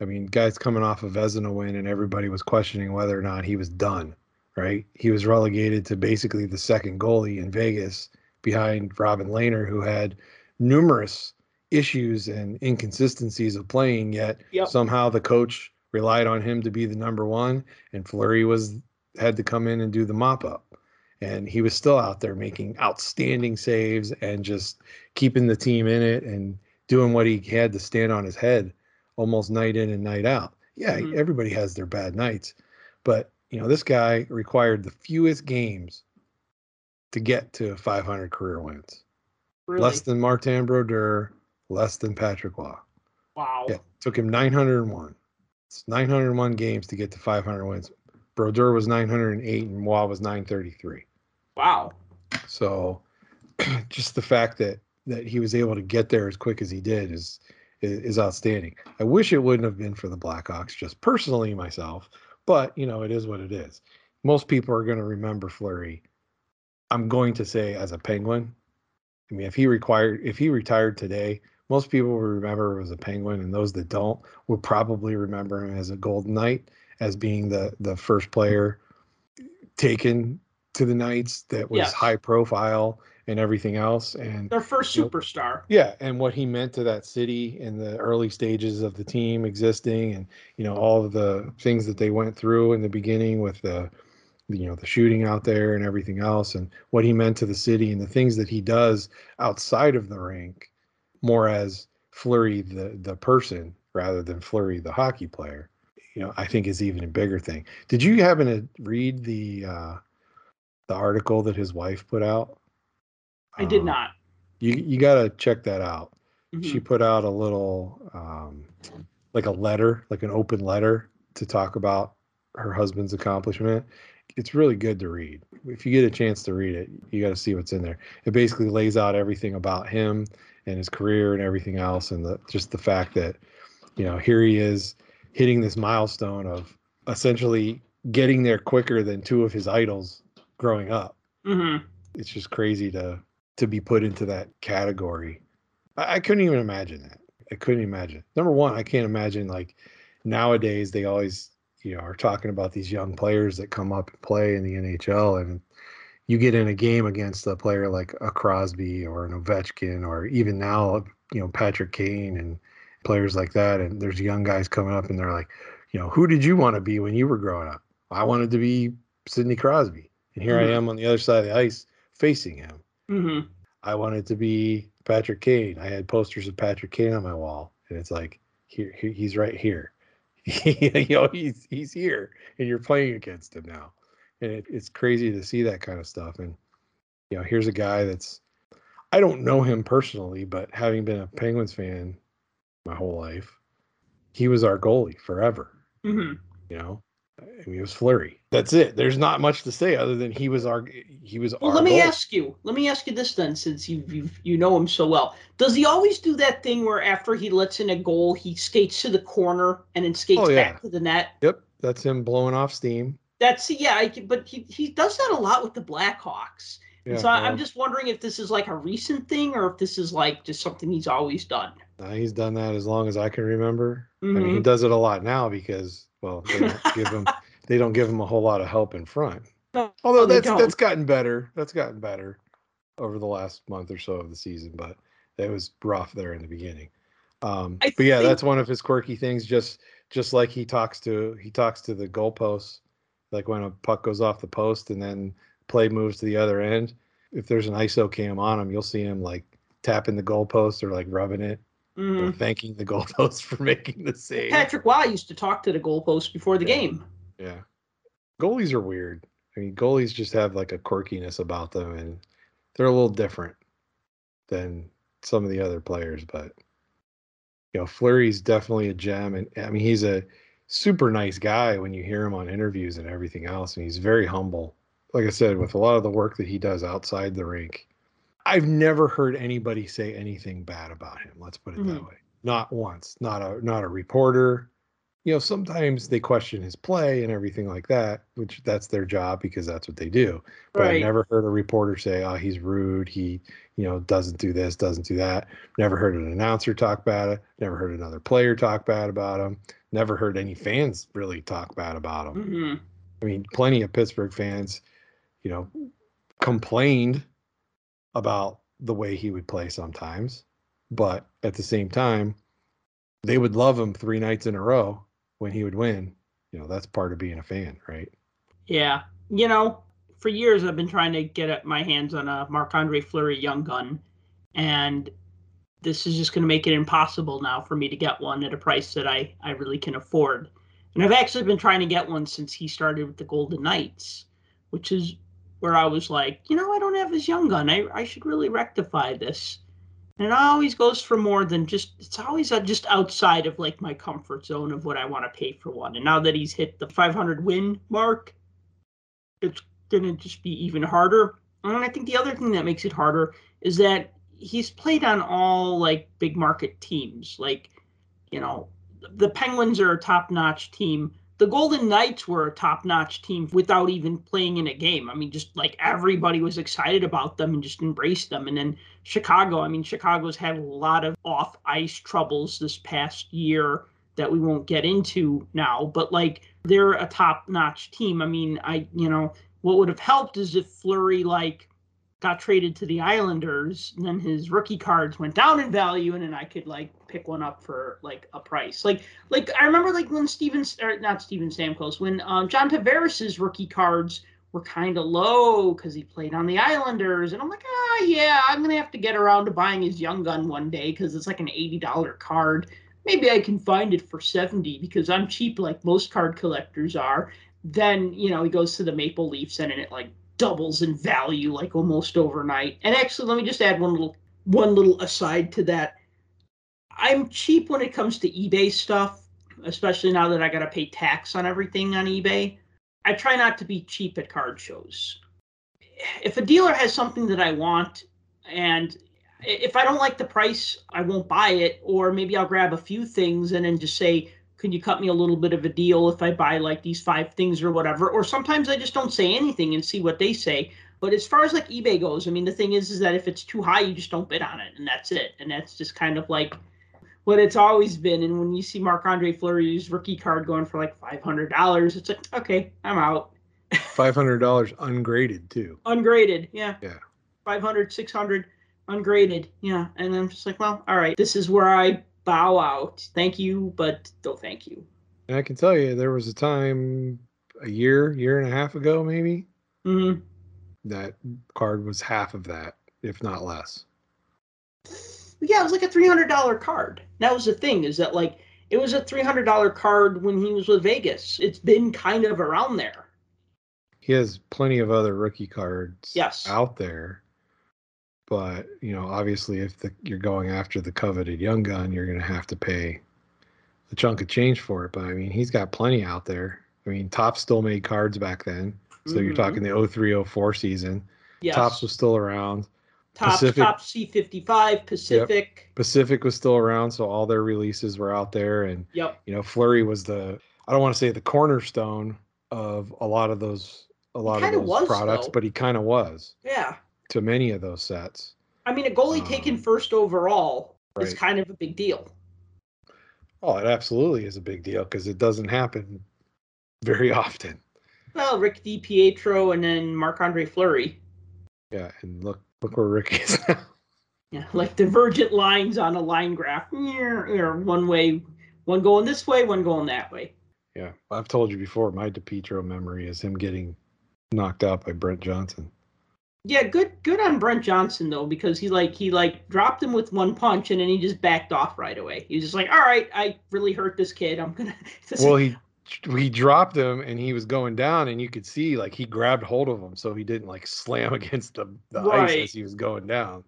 I mean, guys coming off a Vezina win, and everybody was questioning whether or not he was done. Right? He was relegated to basically the second goalie in Vegas behind Robin Lehner, who had numerous issues and inconsistencies of playing. Yet Yep. somehow the coach relied on him to be the number one, and Fleury was had to come in and do the mop up and he was still out there making outstanding saves and just keeping the team in it and doing what he had to stand on his head almost night in and night out. Yeah, Mhm. everybody has their bad nights, but you know this guy required the fewest games to get to 500 career wins. really Less than Martin Brodeur, less than Patrick Roy. wow. Yeah, took him 901. It's 901 games to get to 500 wins. Brodeur was 908 and Roy was 933. Wow. So just the fact that that he was able to get there as quick as he did is is, is outstanding. I wish it wouldn't have been for the Blackhawks, just personally myself, but you know, it is what it is. Most people are going to remember Fleury. I'm going to say as a Penguin. I mean, if he required, if he retired today, most people will remember him as a Penguin, and those that don't will probably remember him as a Golden Knight, as being the the first player taken to the Knights that was Yes. high profile and everything else. And Their first superstar. yeah, and what he meant to that city in the early stages of the team existing, and you know all of the things that they went through in the beginning with the, you know, the shooting out there and everything else, and what he meant to the city, and the things that he does outside of the rink, more as Fleury the the person rather than Fleury the hockey player. You know, I think is even a bigger thing. Did you happen to read the uh, the article that his wife put out? I did Um, not. you you got to check that out. Mhm. She put out a little um, like a letter, like an open letter to talk about her husband's accomplishment. It's really good to read. If you get a chance to read it, you got to see what's in there. It basically lays out everything about him and his career and everything else, and the just the fact that you know here he is hitting this milestone of essentially getting there quicker than two of his idols growing up Mhm. it's just crazy to to be put into that category. I, I couldn't even imagine that. I couldn't imagine. Number one, I can't imagine like nowadays they always you know are talking about these young players that come up and play in the NHL and you get in a game against a player like a Crosby or an Ovechkin or even now you know Patrick Kane and players like that and there's young guys coming up and they're like you know who did you want to be when you were growing up I wanted to be Sidney Crosby and here Mhm. I am on the other side of the ice facing him Mhm. I wanted to be Patrick Kane. I had posters of Patrick Kane on my wall, and it's like, here, here he's right here. you know, he's he's here, and you're playing against him now, and it, it's crazy to see that kind of stuff. And you know, here's a guy that's, I don't know him personally, but having been a Penguins fan my whole life, he was our goalie forever. Mhm. You know, I mean, it was Fleury. That's it. There's not much to say other than he was our he was Well, our. let me goalie. ask you. Let me ask you this then, since you you you know him so well. Does he always do that thing where after he lets in a goal, he skates to the corner and then skates Oh, yeah. back to the net? Yep, that's him blowing off steam. That's yeah. I, but he he does that a lot with the Blackhawks. Yeah, And so I, I'm just wondering if this is like a recent thing or if this is like just something he's always done. uh, he's done that as long as I can remember. I mean, he Mhm. does it a lot now because well, they don't give him they don't give him a whole lot of help in front. No, Although that's that's gotten better. That's gotten better over the last month or so of the season, but it was rough there in the beginning. Um, but yeah, think- that's one of his quirky things. Just just like he talks to he talks to the goalposts, like when a puck goes off the post and then play moves to the other end. If there's an ISO cam on him, you'll see him like tapping the goalpost or like rubbing it, or Mhm. thanking the goalpost for making the save. Patrick Roy used to talk to the goalpost before the Yeah. game. Yeah. Goalies are weird. I mean, goalies just have like a quirkiness about them and they're a little different than some of the other players, but you know, Fleury's definitely a gem and I mean, he's a super nice guy when you hear him on interviews and everything else and he's very humble. Like I said, with a lot of the work that he does outside the rink, I've never heard anybody say anything bad about him. Let's put it that Mhm. way. Not once. Not a not a reporter, you know, sometimes they question his play and everything like that, which that's their job because that's what they do. But I've never heard a reporter say, "Oh, he's rude. He, you know, doesn't do this, doesn't do that." Never heard an announcer talk bad. Never heard another player talk bad about him. Never heard any fans really talk bad about him. hmm I mean, plenty of Pittsburgh fans, you know, complained about the way he would play sometimes, but at the same time, they would love him three nights in a row when he would win. You know, that's part of being a fan, right? Yeah. You know, for years I've been trying to get my hands on a Marc Andre Fleury Young Gun, and this is just going to make it impossible now for me to get one at a price that I, I really can afford. And I've actually been trying to get one since he started with the Golden Knights, which is where I was like, you know, I don't have his Young Gun. I, I should really rectify this. And it always goes for more than just, it's always just outside of like my comfort zone of what I want to pay for one. And now that he's hit the 500 win mark, it's going to just be even harder. And I think the other thing that makes it harder is that he's played on all like big market teams. Like, you know, the Penguins are a top notch team. The Golden Knights were a top notch team without even playing in a game. I mean, just like everybody was excited about them and just embraced them. And then Chicago, I mean, Chicago's had a lot of off ice troubles this past year that we won't get into now, but like they're a top notch team. I mean, I, you know, what would have helped is if Fleury like got traded to the Islanders, and then his rookie cards went down in value, and then I could like pick one up for like a price. Like like I remember like when Steven or not Steven Stamkos, when um, John Tavares's rookie cards were kind of low because he played on the Islanders, and I'm like, ah, yeah, I'm gonna have to get around to buying his young gun one day because it's like an eighty dollar card. Maybe I can find it for seventy because I'm cheap like most card collectors are. Then you know he goes to the Maple Leafs and it like doubles in value like almost overnight. And actually, let me just add one little one little aside to that. I'm cheap when it comes to eBay stuff, especially now that I got to pay tax on everything on eBay. I try not to be cheap at card shows. If a dealer has something that I want and if I don't like the price, I won't buy it or maybe I'll grab a few things and then just say can you cut me a little bit of a deal if I buy like these five things or whatever? Or sometimes I just don't say anything and see what they say. But as far as like eBay goes, I mean, the thing is, is that if it's too high, you just don't bid on it, and that's it. And that's just kind of like what it's always been. And when you see Marc Andre Fleury's rookie card going for like five hundred dollars, it's like, okay, I'm out. Five hundred dollars ungraded too. Ungraded, yeah. Yeah. 500, 600, ungraded, yeah. And I'm just like, well, all right, this is where I bow out. Thank you, but no thank you. And I can tell you, there was a time a year, year and a half ago, maybe, Mm-hmm. that card was half of that, if not less. Yeah, it was like a three hundred dollar card. That was the thing is that like it was a three hundred dollar card when he was with Vegas. It's been kind of around there. He has plenty of other rookie cards Yes. out there. But, you know, obviously if the, you're going after the coveted young gun, you're going to have to pay a chunk of change for it. But I mean, he's got plenty out there. I mean, Topps still made cards back then. So you're Mhm. talking the 03 04 season. Yes. Topps was still around. top Pacific- top C fifty five Pacific. Pacific was still around, so all their releases were out there. And Yep. you know, Fleury was the I don't want to say the cornerstone of a lot of those a lot of those was, products, though. but he kind of was Yeah. To many of those sets. I mean, a goalie taken Um, first overall is kind of a big deal. Oh, it absolutely is a big deal because it doesn't happen very often. Well, Rick DiPietro and then Marc Andre Fleury. Yeah, and look look where Rick is now. Yeah, like divergent lines on a line graph. Or one way, one going this way, one going that way. yeah, I've told you before. My DiPietro memory is him getting knocked out by Brent Johnson. Yeah, good good on Brent Johnson though, because he like he like dropped him with one punch and then he just backed off right away. He was just like, All right, I really hurt this kid. I'm gonna Well, he he dropped him and he was going down, and you could see like he grabbed hold of him so he didn't like slam against the, the ice as he was going down.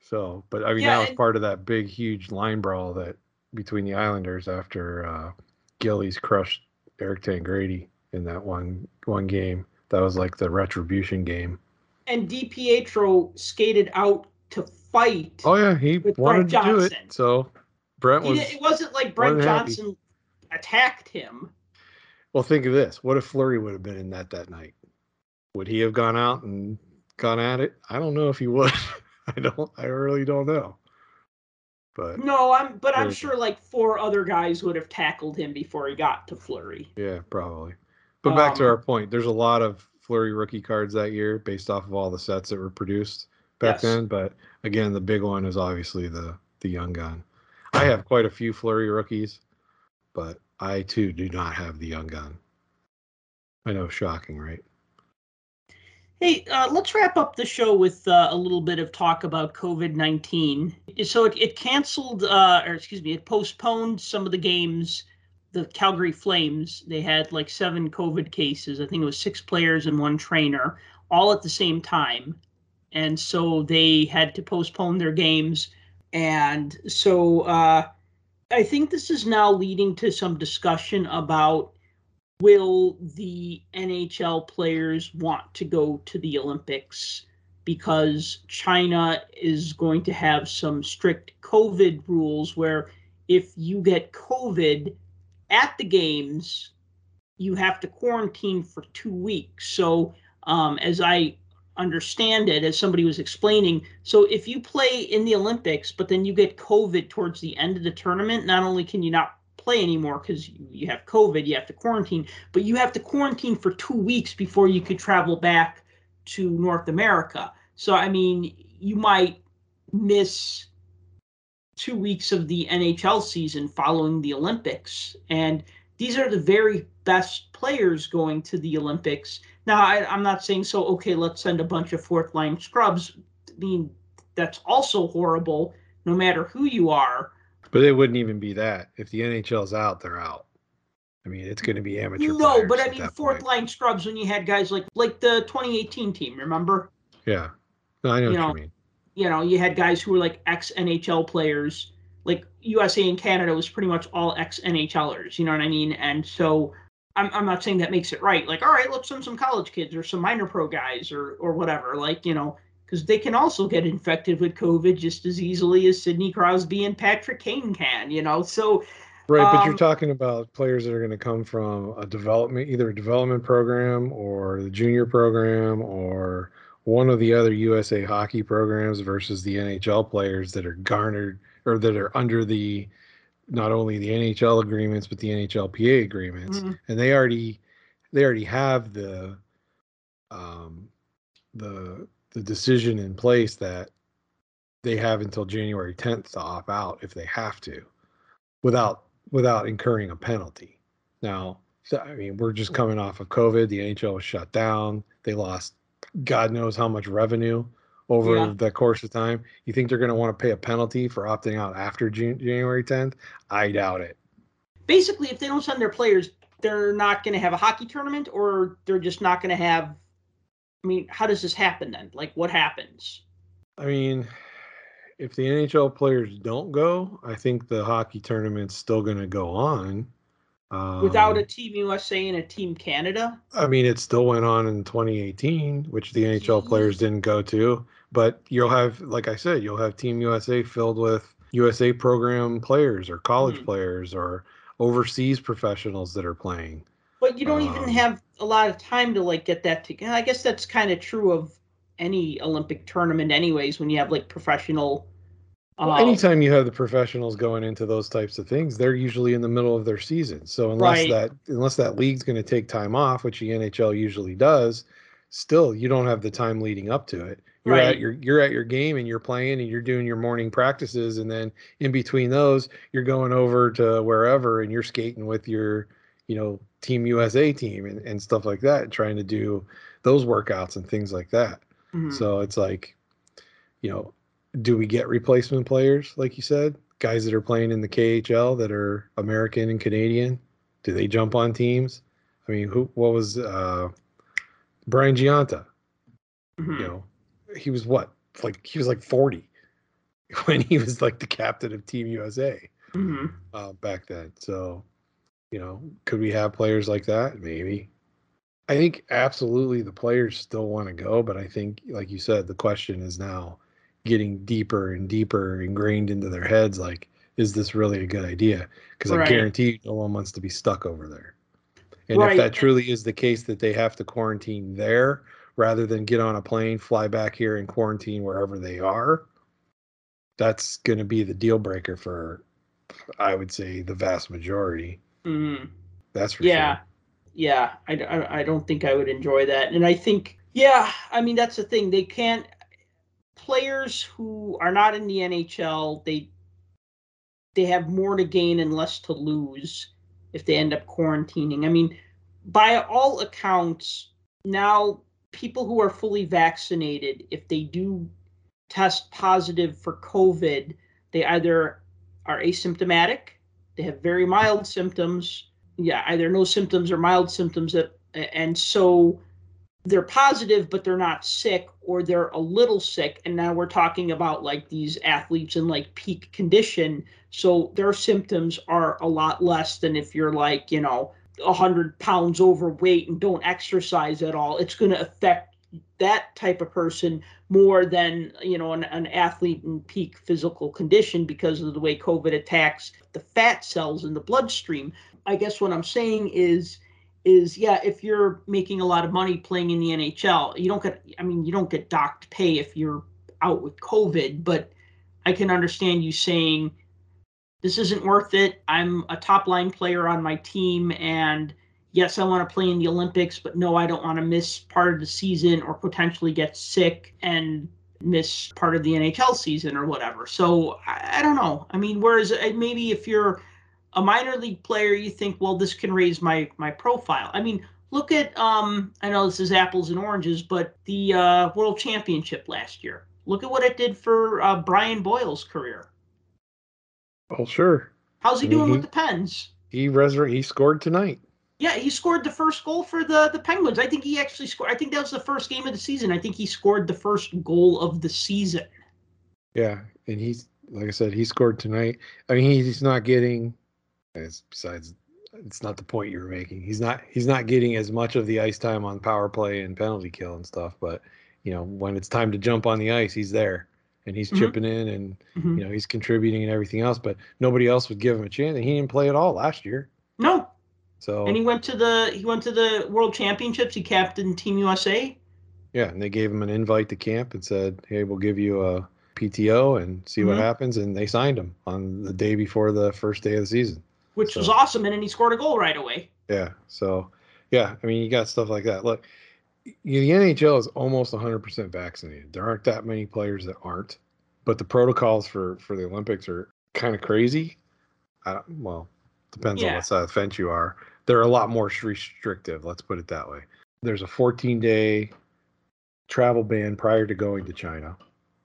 So, but I mean, Yeah, that was and- part of that big, huge line brawl that between the Islanders after uh, Gillies crushed Eric Tangradi in that one one game. That was like the retribution game. And DiPietro skated out to fight. Oh yeah, he With wanted Brent to do it. Johnson. So Brent was. it wasn't like Brent than happy. Johnson attacked him. Well, think of this: what if Fleury would have been in that that night? Would he have gone out and gone at it? I don't know if he would. I don't. I really don't know. But No, I'm but I'm sure like four other guys would have tackled him before he got to Fleury. yeah, probably. But back to Um, our point, there's a lot of Fleury rookie cards that year based off of all the sets that were produced back Yes. then. But again, the big one is obviously the the young gun. I have quite a few Fleury rookies, but I too do not have the young gun. I know, shocking, right? Hey, uh, let's wrap up the show with uh, a little bit of talk about COVID 19. So it, it canceled, uh, or excuse me, it postponed some of the games. The Calgary Flames, they had like seven COVID cases. I think it was six players and one trainer, all at the same time. And so they had to postpone their games And so uh, I think this is now leading to some discussion about will the NHL players want to go to the Olympics because China is going to have some strict COVID rules where if you get COVID at the games, you have to quarantine for two weeks. So, um, as I understand it, as somebody was explaining, so if you play in the Olympics, but then you get COVID towards the end of the tournament, not only can you not play anymore because you, have COVID, you have to quarantine, but you have to quarantine for two weeks before you could travel back to North America. So, I mean, you might miss two weeks of the NHL season following the Olympics. And these are the very best players going to the Olympics. Now, I, am not saying so, okay, let's send a bunch of fourth line scrubs. I mean, that's also horrible no matter who you are. But it wouldn't even be that. If the NHL's out, they're out. I mean, it's going to be amateur. No, but I mean, fourth point. line scrubs when you had guys like like the 2018 team, remember? Yeah, no, I know you what know, you mean. You know, you had guys who were like ex NHL players. Like USA and Canada was pretty much all ex NHLers. You know what I mean? And so I'm I'm not saying that makes it right. Like, all right, let's send some college kids or some minor pro guys or or whatever. Like, you know, because they can also get infected with COVID just as easily as Sidney Crosby and Patrick Kane can, you know. So Right, um, but you're um, talking about players that are going to come from a development, either a development program or the junior program or one of the other USA hockey programs versus the NHL players that are garnered or that are under the not only the NHL agreements but the NHLPA agreements, mm-hmm. and they already they already have the um the the decision in place that they have until January 10th to opt out if they have to without without incurring a penalty. Now, so, I mean, we're just coming off of COVID. The NHL was shut down. They lost God knows how much revenue over yeah. the course of time. You think they're going to want to pay a penalty for opting out after June, January 10th? I doubt it. Basically, if they don't send their players, they're not going to have a hockey tournament or they're just not going to have I mean, how does this happen then? Like, what happens? I mean, if the NHL players don't go, I think the hockey tournament's still going to go on. Um, Without a um, Team USA and a Team Canada? I mean, it still went on in 2018, which the NHL players didn't go to. But you'll have, like I said, you'll have Team USA filled with USA program players or college mm-hmm. players or overseas professionals that are playing. But you don't um, even have a lot of time to like get that together. I guess that's kind of true of any Olympic tournament, anyways. When you have like professional. Well, anytime you have the professionals going into those types of things, they're usually in the middle of their season. So unless right. that unless that league's going to take time off, which the NHL usually does, still you don't have the time leading up to it. You're right. at your you're at your game and you're playing and you're doing your morning practices and then in between those you're going over to wherever and you're skating with your you know team usa team and, and stuff like that trying to do those workouts and things like that mm-hmm. so it's like you know do we get replacement players like you said guys that are playing in the khl that are american and canadian do they jump on teams i mean who what was uh brian gionta mm-hmm. you know he was what like he was like 40 when he was like the captain of team usa mm-hmm. uh, back then so you know, could we have players like that? Maybe. I think absolutely the players still want to go, but I think, like you said, the question is now getting deeper and deeper ingrained into their heads. Like, is this really a good idea? Because right. I guarantee no one wants to be stuck over there. And right. if that truly is the case that they have to quarantine there rather than get on a plane, fly back here and quarantine wherever they are, that's going to be the deal breaker for, I would say, the vast majority. Mm-hmm. That's for yeah. Sure. Yeah, I, I, I don't think I would enjoy that. And I think, yeah, I mean, that's the thing. They can't, players who are not in the NHL, they, they have more to gain and less to lose if they end up quarantining. I mean, by all accounts, now people who are fully vaccinated, if they do test positive for COVID, they either are asymptomatic they have very mild symptoms. Yeah, either no symptoms or mild symptoms. That and so they're positive but they're not sick or they're a little sick. And now we're talking about like these athletes in like peak condition. So their symptoms are a lot less than if you're like you know 100 pounds overweight and don't exercise at all. It's going to affect that type of person more than you know an, an athlete in peak physical condition because of the way covid attacks the fat cells in the bloodstream. I guess what i'm saying is is yeah, if you're making a lot of money playing in the NHL, you don't get I mean, you don't get docked pay if you're out with COVID, but I can understand you saying this isn't worth it. I'm a top line player on my team and yes, I want to play in the Olympics, but no, I don't want to miss part of the season or potentially get sick and miss part of the NHL season or whatever. So I, I don't know. I mean, whereas uh, maybe if you're a minor league player, you think, well, this can raise my my profile. I mean, look at um, I know this is apples and oranges, but the uh, World Championship last year. Look at what it did for uh, Brian Boyle's career. Oh, sure. How's he I mean, doing he, with the Pens? He resur- He scored tonight. Yeah, he scored the first goal for the the Penguins. I think he actually scored. I think that was the first game of the season. I think he scored the first goal of the season. Yeah, and he's like I said, he scored tonight. I mean, he's not getting besides, it's not the point you were making. He's not he's not getting as much of the ice time on power play and penalty kill and stuff. But you know, when it's time to jump on the ice, he's there and he's mm-hmm. chipping in and mm-hmm. you know he's contributing and everything else. But nobody else would give him a chance, and he didn't play at all last year. No. So and he went to the he went to the World Championships. He captained Team USA. Yeah, and they gave him an invite to camp and said, "Hey, we'll give you a PTO and see mm-hmm. what happens." And they signed him on the day before the first day of the season which so, was awesome. And then he scored a goal right away. Yeah. So, yeah, I mean, you got stuff like that. Look, the NHL is almost 100% vaccinated. There aren't that many players that aren't, but the protocols for for the Olympics are kind of crazy. I, well, depends yeah. on what side of the fence you are. They're a lot more restrictive. Let's put it that way. There's a 14 day travel ban prior to going to China.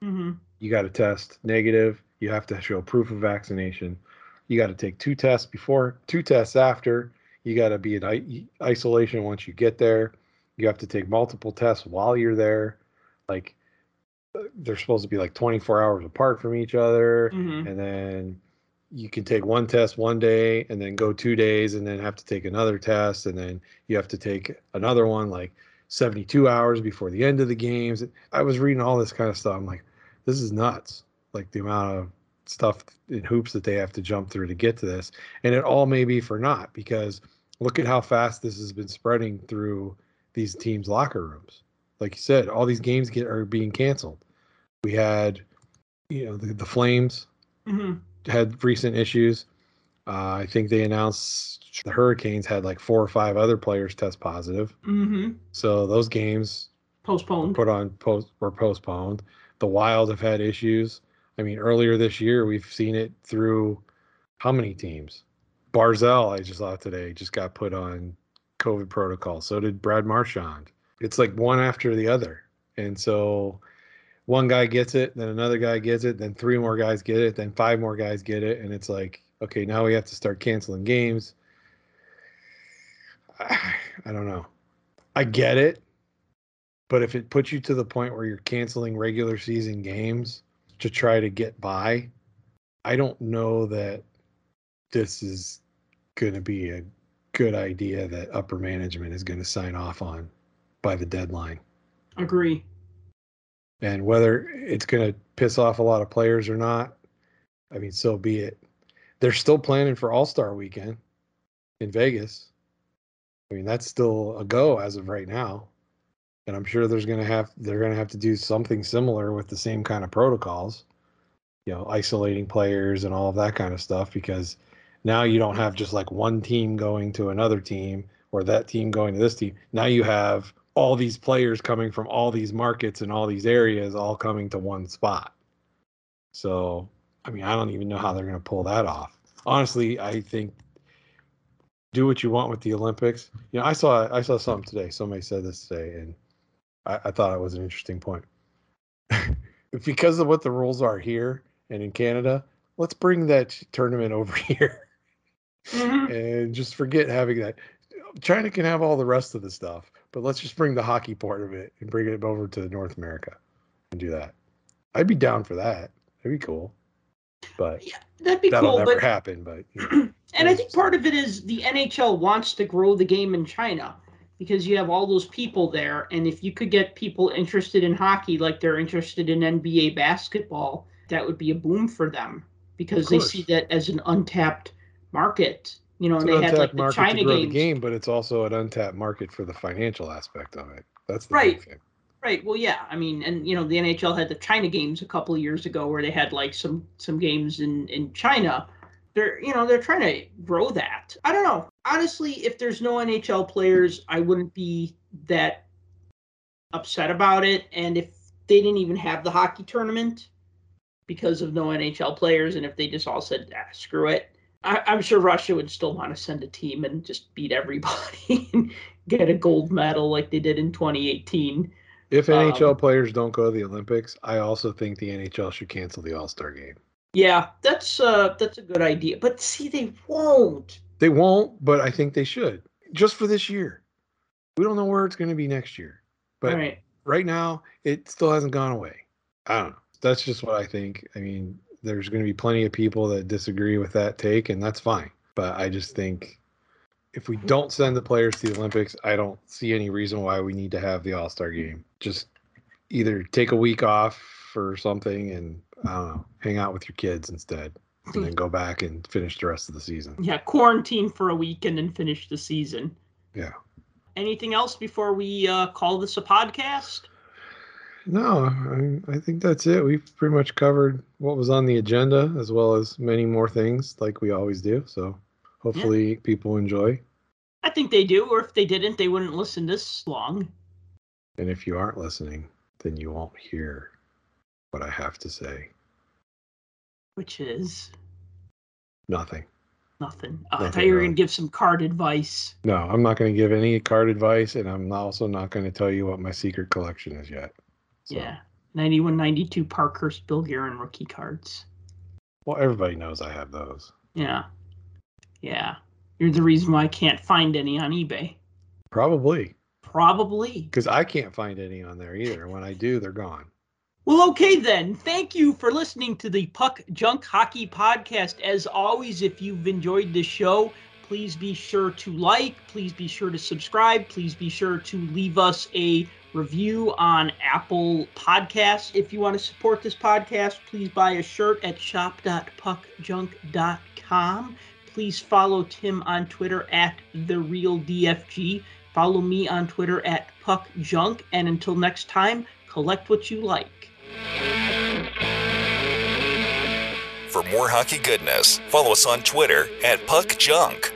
Mm-hmm. You got to test negative. You have to show proof of vaccination. You got to take two tests before, two tests after. You got to be in isolation once you get there. You have to take multiple tests while you're there. Like they're supposed to be like 24 hours apart from each other. Mm-hmm. And then you can take one test one day and then go two days and then have to take another test. And then you have to take another one like 72 hours before the end of the games. I was reading all this kind of stuff. I'm like, this is nuts. Like the amount of stuff in hoops that they have to jump through to get to this. And it all may be for naught because look at how fast this has been spreading through these teams' locker rooms. Like you said, all these games get are being canceled. We had, you know, the, the Flames mm-hmm. had recent issues. Uh, I think they announced the Hurricanes had like four or five other players test positive. Mm-hmm. So those games postponed, put on post were postponed. The Wild have had issues. I mean, earlier this year, we've seen it through how many teams? Barzal, I just saw today, just got put on COVID protocol. So did Brad Marchand. It's like one after the other. And so one guy gets it, then another guy gets it, then three more guys get it, then five more guys get it. And it's like, okay, now we have to start canceling games. I, don't know. I get it. But if it puts you to the point where you're canceling regular season games, to try to get by. I don't know that this is going to be a good idea that upper management is going to sign off on by the deadline. Agree. And whether it's going to piss off a lot of players or not, I mean, so be it. They're still planning for All Star Weekend in Vegas. I mean, that's still a go as of right now and I'm sure there's going to have they're going to have to do something similar with the same kind of protocols, you know, isolating players and all of that kind of stuff because now you don't have just like one team going to another team or that team going to this team. Now you have all these players coming from all these markets and all these areas all coming to one spot. So, I mean, I don't even know how they're going to pull that off. Honestly, I think do what you want with the Olympics. You know, I saw I saw something today. Somebody said this today, and I, I thought it was an interesting point. because of what the rules are here and in Canada, let's bring that tournament over here mm-hmm. and just forget having that. China can have all the rest of the stuff, but let's just bring the hockey part of it and bring it over to North America and do that. I'd be down for that. That'd be cool. But Yeah, that'd be that'll cool. never But happen. But you know, and I think part of it is the NHL wants to grow the game in China because you have all those people there, and if you could get people interested in hockey like they're interested in NBA basketball, that would be a boom for them because they see that as an untapped market. You know, it's and an they had like the China to grow games. the game, but it's also an untapped market for the financial aspect of it. That's the Right. Right. Well, yeah. I mean, and you know, the NHL had the China games a couple of years ago where they had like some some games in in China. They're you know they're trying to grow that. I don't know. Honestly, if there's no NHL players, I wouldn't be that upset about it. And if they didn't even have the hockey tournament because of no NHL players, and if they just all said ah, screw it, I, I'm sure Russia would still want to send a team and just beat everybody and get a gold medal like they did in 2018. If Um, NHL players don't go to the Olympics, I also think the NHL should cancel the All Star game. Yeah, that's uh that's a good idea. But see, they won't. They won't, but I think they should just for this year. We don't know where it's going to be next year, but right. right now it still hasn't gone away. I don't know. That's just what I think. I mean, there's going to be plenty of people that disagree with that take, and that's fine. But I just think if we don't send the players to the Olympics, I don't see any reason why we need to have the All Star game. Just either take a week off or something and I don't know, hang out with your kids instead, and then go back and finish the rest of the season. Yeah, quarantine for a week and then finish the season. Yeah. Anything else before we uh, call this a podcast? No, I, I think that's it. We've pretty much covered what was on the agenda as well as many more things like we always do. So hopefully people enjoy. I think they do, or if they didn't, they wouldn't listen this long. And if you aren't listening, then you won't hear what I have to say. Which is Nothing. nothing. Oh, I thought you were gonna give some card advice. No, I'm not going to give any card advice, and I'm also not going to tell you what my secret collection is yet. So, Yeah. 91 92 Parkhurst Bill Guerin rookie cards. Well, everybody knows I have those. Yeah. Yeah. You're the reason why I can't find any on eBay. Probably Probably. because I can't find any on there either. When I do, they're gone. Well, okay then. Thank you for listening to the Puck Junk Hockey Podcast. As always, if you've enjoyed the show, please be sure to like, please be sure to subscribe, please be sure to leave us a review on Apple Podcasts. If you want to support this podcast, please buy a shirt at shop.puckjunk.com. Please follow Tim on Twitter at the real DFG. Follow me on Twitter at puckjunk. And until next time, collect what you like. For more hockey goodness, follow us on Twitter at Puck Junk.